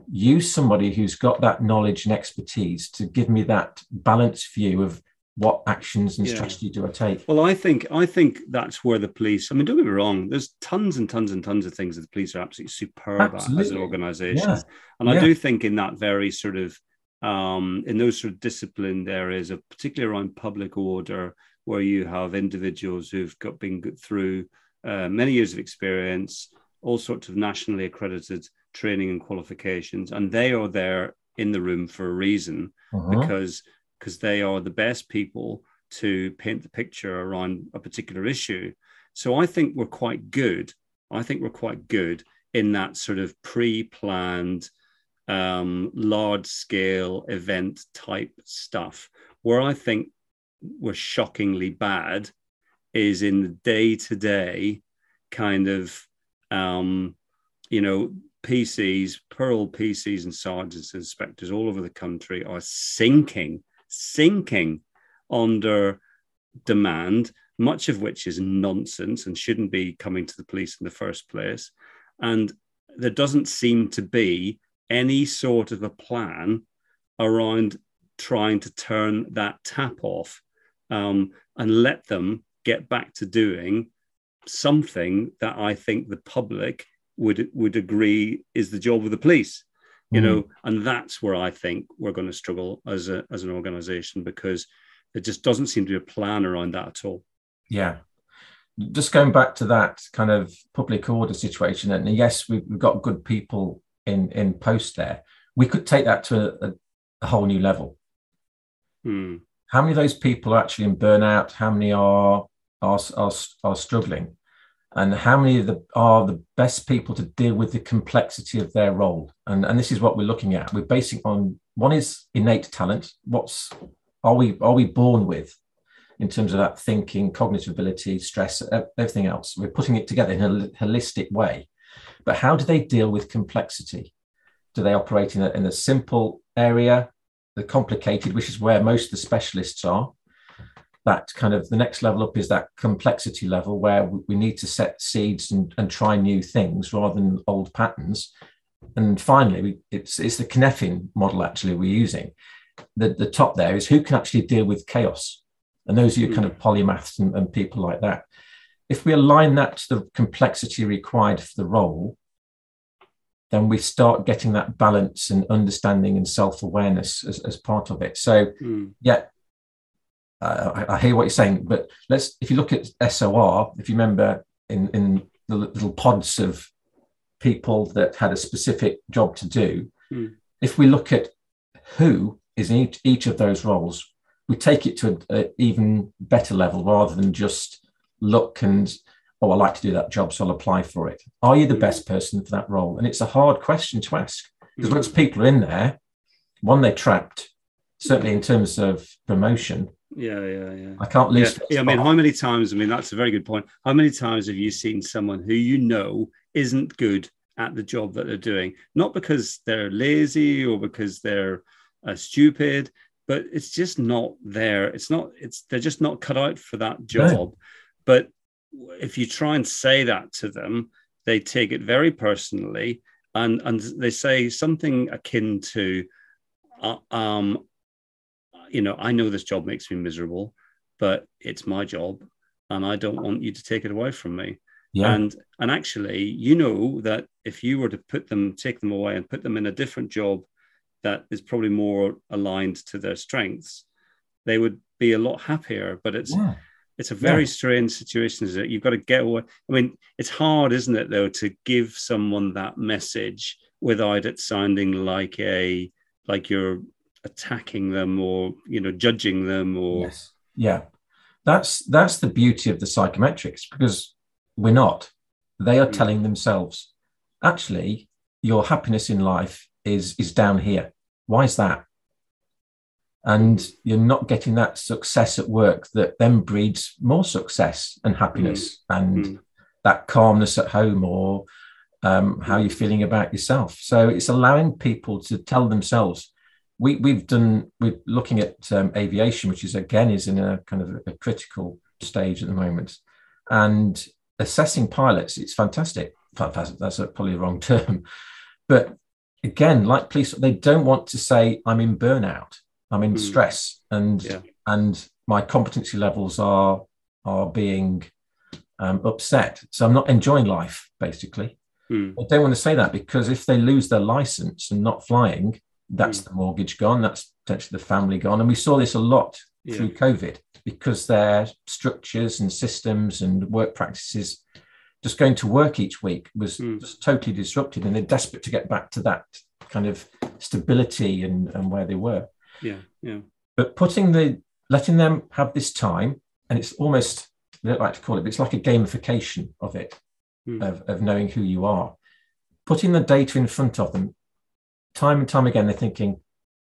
use somebody who's got that knowledge and expertise to give me that balanced view of what actions and yeah. strategy do I take? Well, I think I think that's where the police. I mean, don't get me wrong. There's tons and tons and tons of things that the police are absolutely superb absolutely. at as an organisation, yeah. and I do think in that very sort of um, in those sort of disciplined areas, of particularly around public order, where you have individuals who've got been through uh, many years of experience, all sorts of nationally accredited training and qualifications, and they are there in the room for a reason uh-huh. because because they are the best people to paint the picture around a particular issue. So I think we're quite good. I think we're quite good in that sort of pre-planned, um, large-scale event type stuff. Where I think we're shockingly bad is in the day-to-day kind of, um, you know, PCs, Pearl PCs and sergeants and inspectors all over the country are sinking sinking under demand, much of which is nonsense and shouldn't be coming to the police in the first place. And there doesn't seem to be any sort of a plan around trying to turn that tap off um, and let them get back to doing something that I think the public would would agree is the job of the police you know? Mm. and that's where i think we're going to struggle as a as an organization because there just doesn't seem to be a plan around that at all. Yeah. Just going back to that kind of public order situation and yes we've, we've got good people in in post there. We could take that to a, a whole new level. Mm. how many of those people are actually in burnout? How many are are, are, are struggling? And how many of the are the best people to deal with the complexity of their role? And and this is what we're looking at. We're basing on one is innate talent. What's are we are we born with in terms of that thinking cognitive ability stress everything else? We're putting it together in a holistic way. But how do they deal with complexity? Do they operate in a, in a simple area the complicated which is where most of the specialists are that kind of the next level up is that complexity level where we need to set seeds and, and try new things rather than old patterns. And finally, we, it's, it's the Cynefin model actually we're using. The, the top there is who can actually deal with chaos. And those are your kind of polymaths and, and people like that. If we align that to the complexity required for the role, then we start getting that balance and understanding and self-awareness as, as part of it. So, mm. yeah, uh, I, I, hear what you're saying, but let's if you look at SOR, if you remember in in the little pods of people that had a specific job to do, mm. if we look at who is in each, each of those roles, we take it to an even better level rather than just look and oh, I like to do that job, so I'll apply for it. Are you the mm. best person for that role? And it's a hard question to ask because once people are in there, one, they're trapped, certainly in terms of promotion. Yeah, yeah, yeah. I can't lose. Yeah, yeah, I mean, how many times? I mean, that's a very good point. How many times have you seen someone who you know isn't good at the job that they're doing? Not because they're lazy or because they're uh, stupid, but it's just not there. It's not. It's they're just not cut out for that job. No. But if you try and say that to them, they take it very personally, and and they say something akin to, uh, um, you know, I know this job makes me miserable, but it's my job, and I don't want you to take it away from me. Yeah. And and actually, you know that if you were to put them, take them away, and put them in a different job that is probably more aligned to their strengths, they would be a lot happier. But it's yeah. It's a very yeah. strange situation, is it? You've got to get away. I mean, it's hard, isn't it, though, to give someone that message without it sounding like a like you're attacking them or you know judging them or yes. yeah that's that's the beauty of the psychometrics because we're not they are mm. telling themselves actually your happiness in life is is down here why is that and you're not getting that success at work that then breeds more success and happiness mm. and mm. that calmness at home or um, how you're feeling about yourself. So it's allowing people to tell themselves. We, we've done. We're looking at um, aviation, which is again is in a kind of a, a critical stage at the moment, and assessing pilots. It's fantastic. Fantastic. That's a, probably the wrong *laughs* term, but again, like police, they don't want to say I'm in burnout I'm in mm. stress and yeah. and my competency levels are are being um, upset. So I'm not enjoying life, basically. Mm. I don't want to say that because if they lose their license and not flying, that's mm. the mortgage gone, that's potentially the family gone. And we saw this a lot yeah. through COVID because their structures and systems and work practices just going to work each week was mm. just totally disrupted and they're desperate to get back to that kind of stability and, and where they were. Yeah, yeah. But putting the letting them have this time, and it's almost I don't like to call it, but it's like a gamification of it, mm. of, of knowing who you are. Putting the data in front of them, time and time again, they're thinking,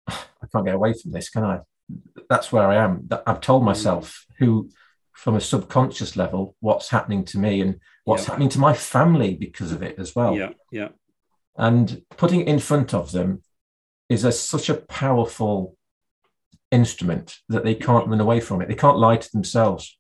I can't get away from this, can I? That's where I am. I've told hmm. myself who, from a subconscious level, what's happening to me and what's yeah. happening to my family because of it as well. Yeah, yeah. And putting it in front of them is a, such a powerful instrument that they can't run away from it. They can't lie to themselves.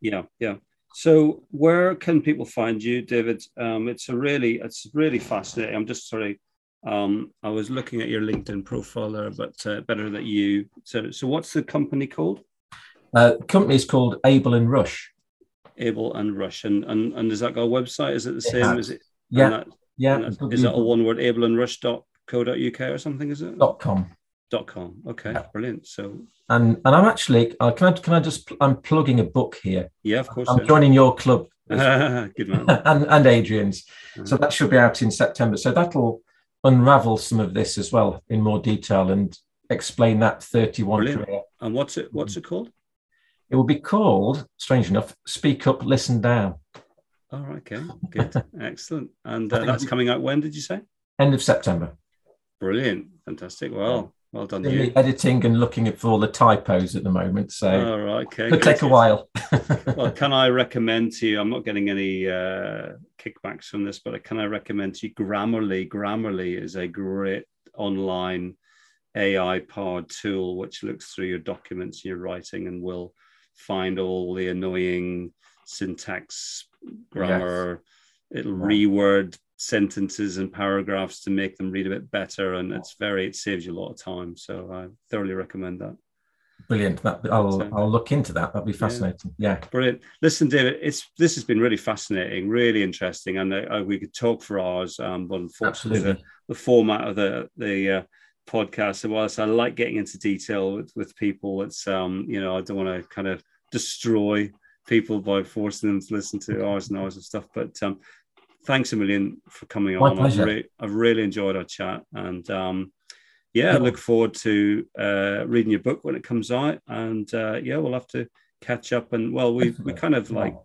Yeah, yeah. So where can people find you, David? Um, it's a really, it's really fascinating. I'm just sorry. Um, I was looking at your LinkedIn profile there, but uh, better that you. So, so what's the company called? Uh, company is called Able and Rush. Able and Rush, and and and does that got a website? Is it the same? Is it? Yeah, that, yeah. Is that a one word? Able and Rush dot co.uk or something, is it? Dot com. Dot com. Okay, yeah. brilliant. So and and I'm actually uh, can I can I just I'm plugging a book here. Yeah, of course. I'm yeah. joining your club. *laughs* Good man. *laughs* and and Adrian's. Uh-huh. So that should be out in September. So that'll unravel some of this as well in more detail and explain that 31 brilliant. career. And what's it what's it called? It will be called, strange enough, Speak Up, Listen Down. Oh, okay, good, *laughs* excellent. And uh, that's coming out when did you say? End of September. Brilliant, fantastic. Well, well done. You. Editing and looking at for all the typos at the moment, so all right, okay, could take a while. *laughs* well, can I recommend to you? I'm not getting any uh, kickbacks from this, but can I recommend to you Grammarly? Grammarly is a great online AI powered tool which looks through your documents you're writing and will find all the annoying syntax, grammar. Yes. It'll reword sentences and paragraphs to make them read a bit better, and it's very it saves you a lot of time. So I thoroughly recommend that. Brilliant. That I'll so, I'll look into that. That'd be fascinating. Yeah. yeah. Brilliant. Listen, David, it's this has been really fascinating, really interesting, and uh, we could talk for hours. Um, but unfortunately, the, the, format of the the uh, podcast, so whilst I like getting into detail with, with people, it's um, you know, I don't want to kind of destroy people by forcing them to listen to hours and hours of stuff. But um, thanks a million for coming My on. Pleasure. I've, really, I've really enjoyed our chat, and um, yeah, I look forward to uh, reading your book when it comes out. And uh, yeah, we'll have to catch up. And well, we we kind of like.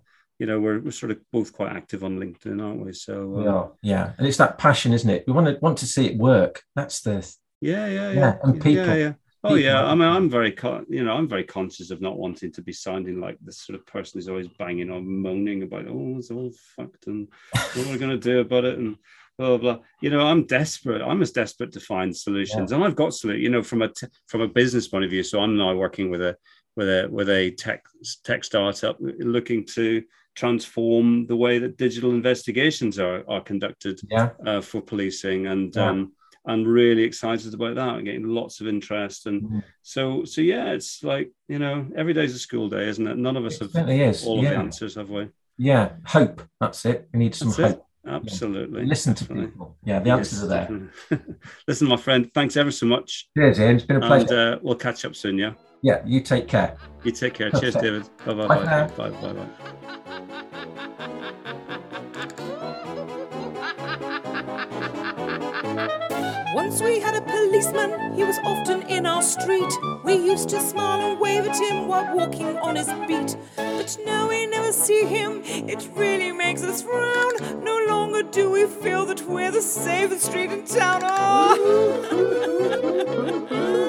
You know, we're, we're sort of both quite active on LinkedIn, aren't we? So uh, yeah, yeah, and it's that passion, isn't it? We want to want to see it work. That's the yeah, yeah, yeah, yeah. and people. Yeah, yeah. Oh yeah, I mean, I'm very, you know, I'm very conscious of not wanting to be sounding like this sort of person who's always banging on, moaning about, oh, it's all fucked, and what are we going to do about it, and blah, blah blah. You know, I'm desperate. I'm as desperate to find solutions, yeah. and I've got solutions. You know, from a t- from a business point of view. So I'm now working with a with a with a tech tech startup looking to transform the way that digital investigations are are conducted yeah. uh, for policing, and yeah. um, I'm really excited about that. I'm getting lots of interest, and mm-hmm. so so yeah, it's like you know, every day's a school day, isn't it? None of us it have is. all yeah. of the answers, have we? Yeah, hope. That's it. We need some That's hope. It. Absolutely. Yeah. Listen Definitely. to people. Yeah, the answers yes, are there. *laughs* Listen, my friend, thanks ever so much. Cheers, Ian. It's been a pleasure. And uh, we'll catch up soon, yeah? Yeah, you take care. You take care. Perfect. Cheers, David. Bye-bye. Bye bye. Bye bye. Once we had a policeman, he was often in our street. We used to smile and wave at him while walking on his beat. But now we never see him, it really makes us frown. No longer do we feel that we're the safest street in town. Oh. *laughs*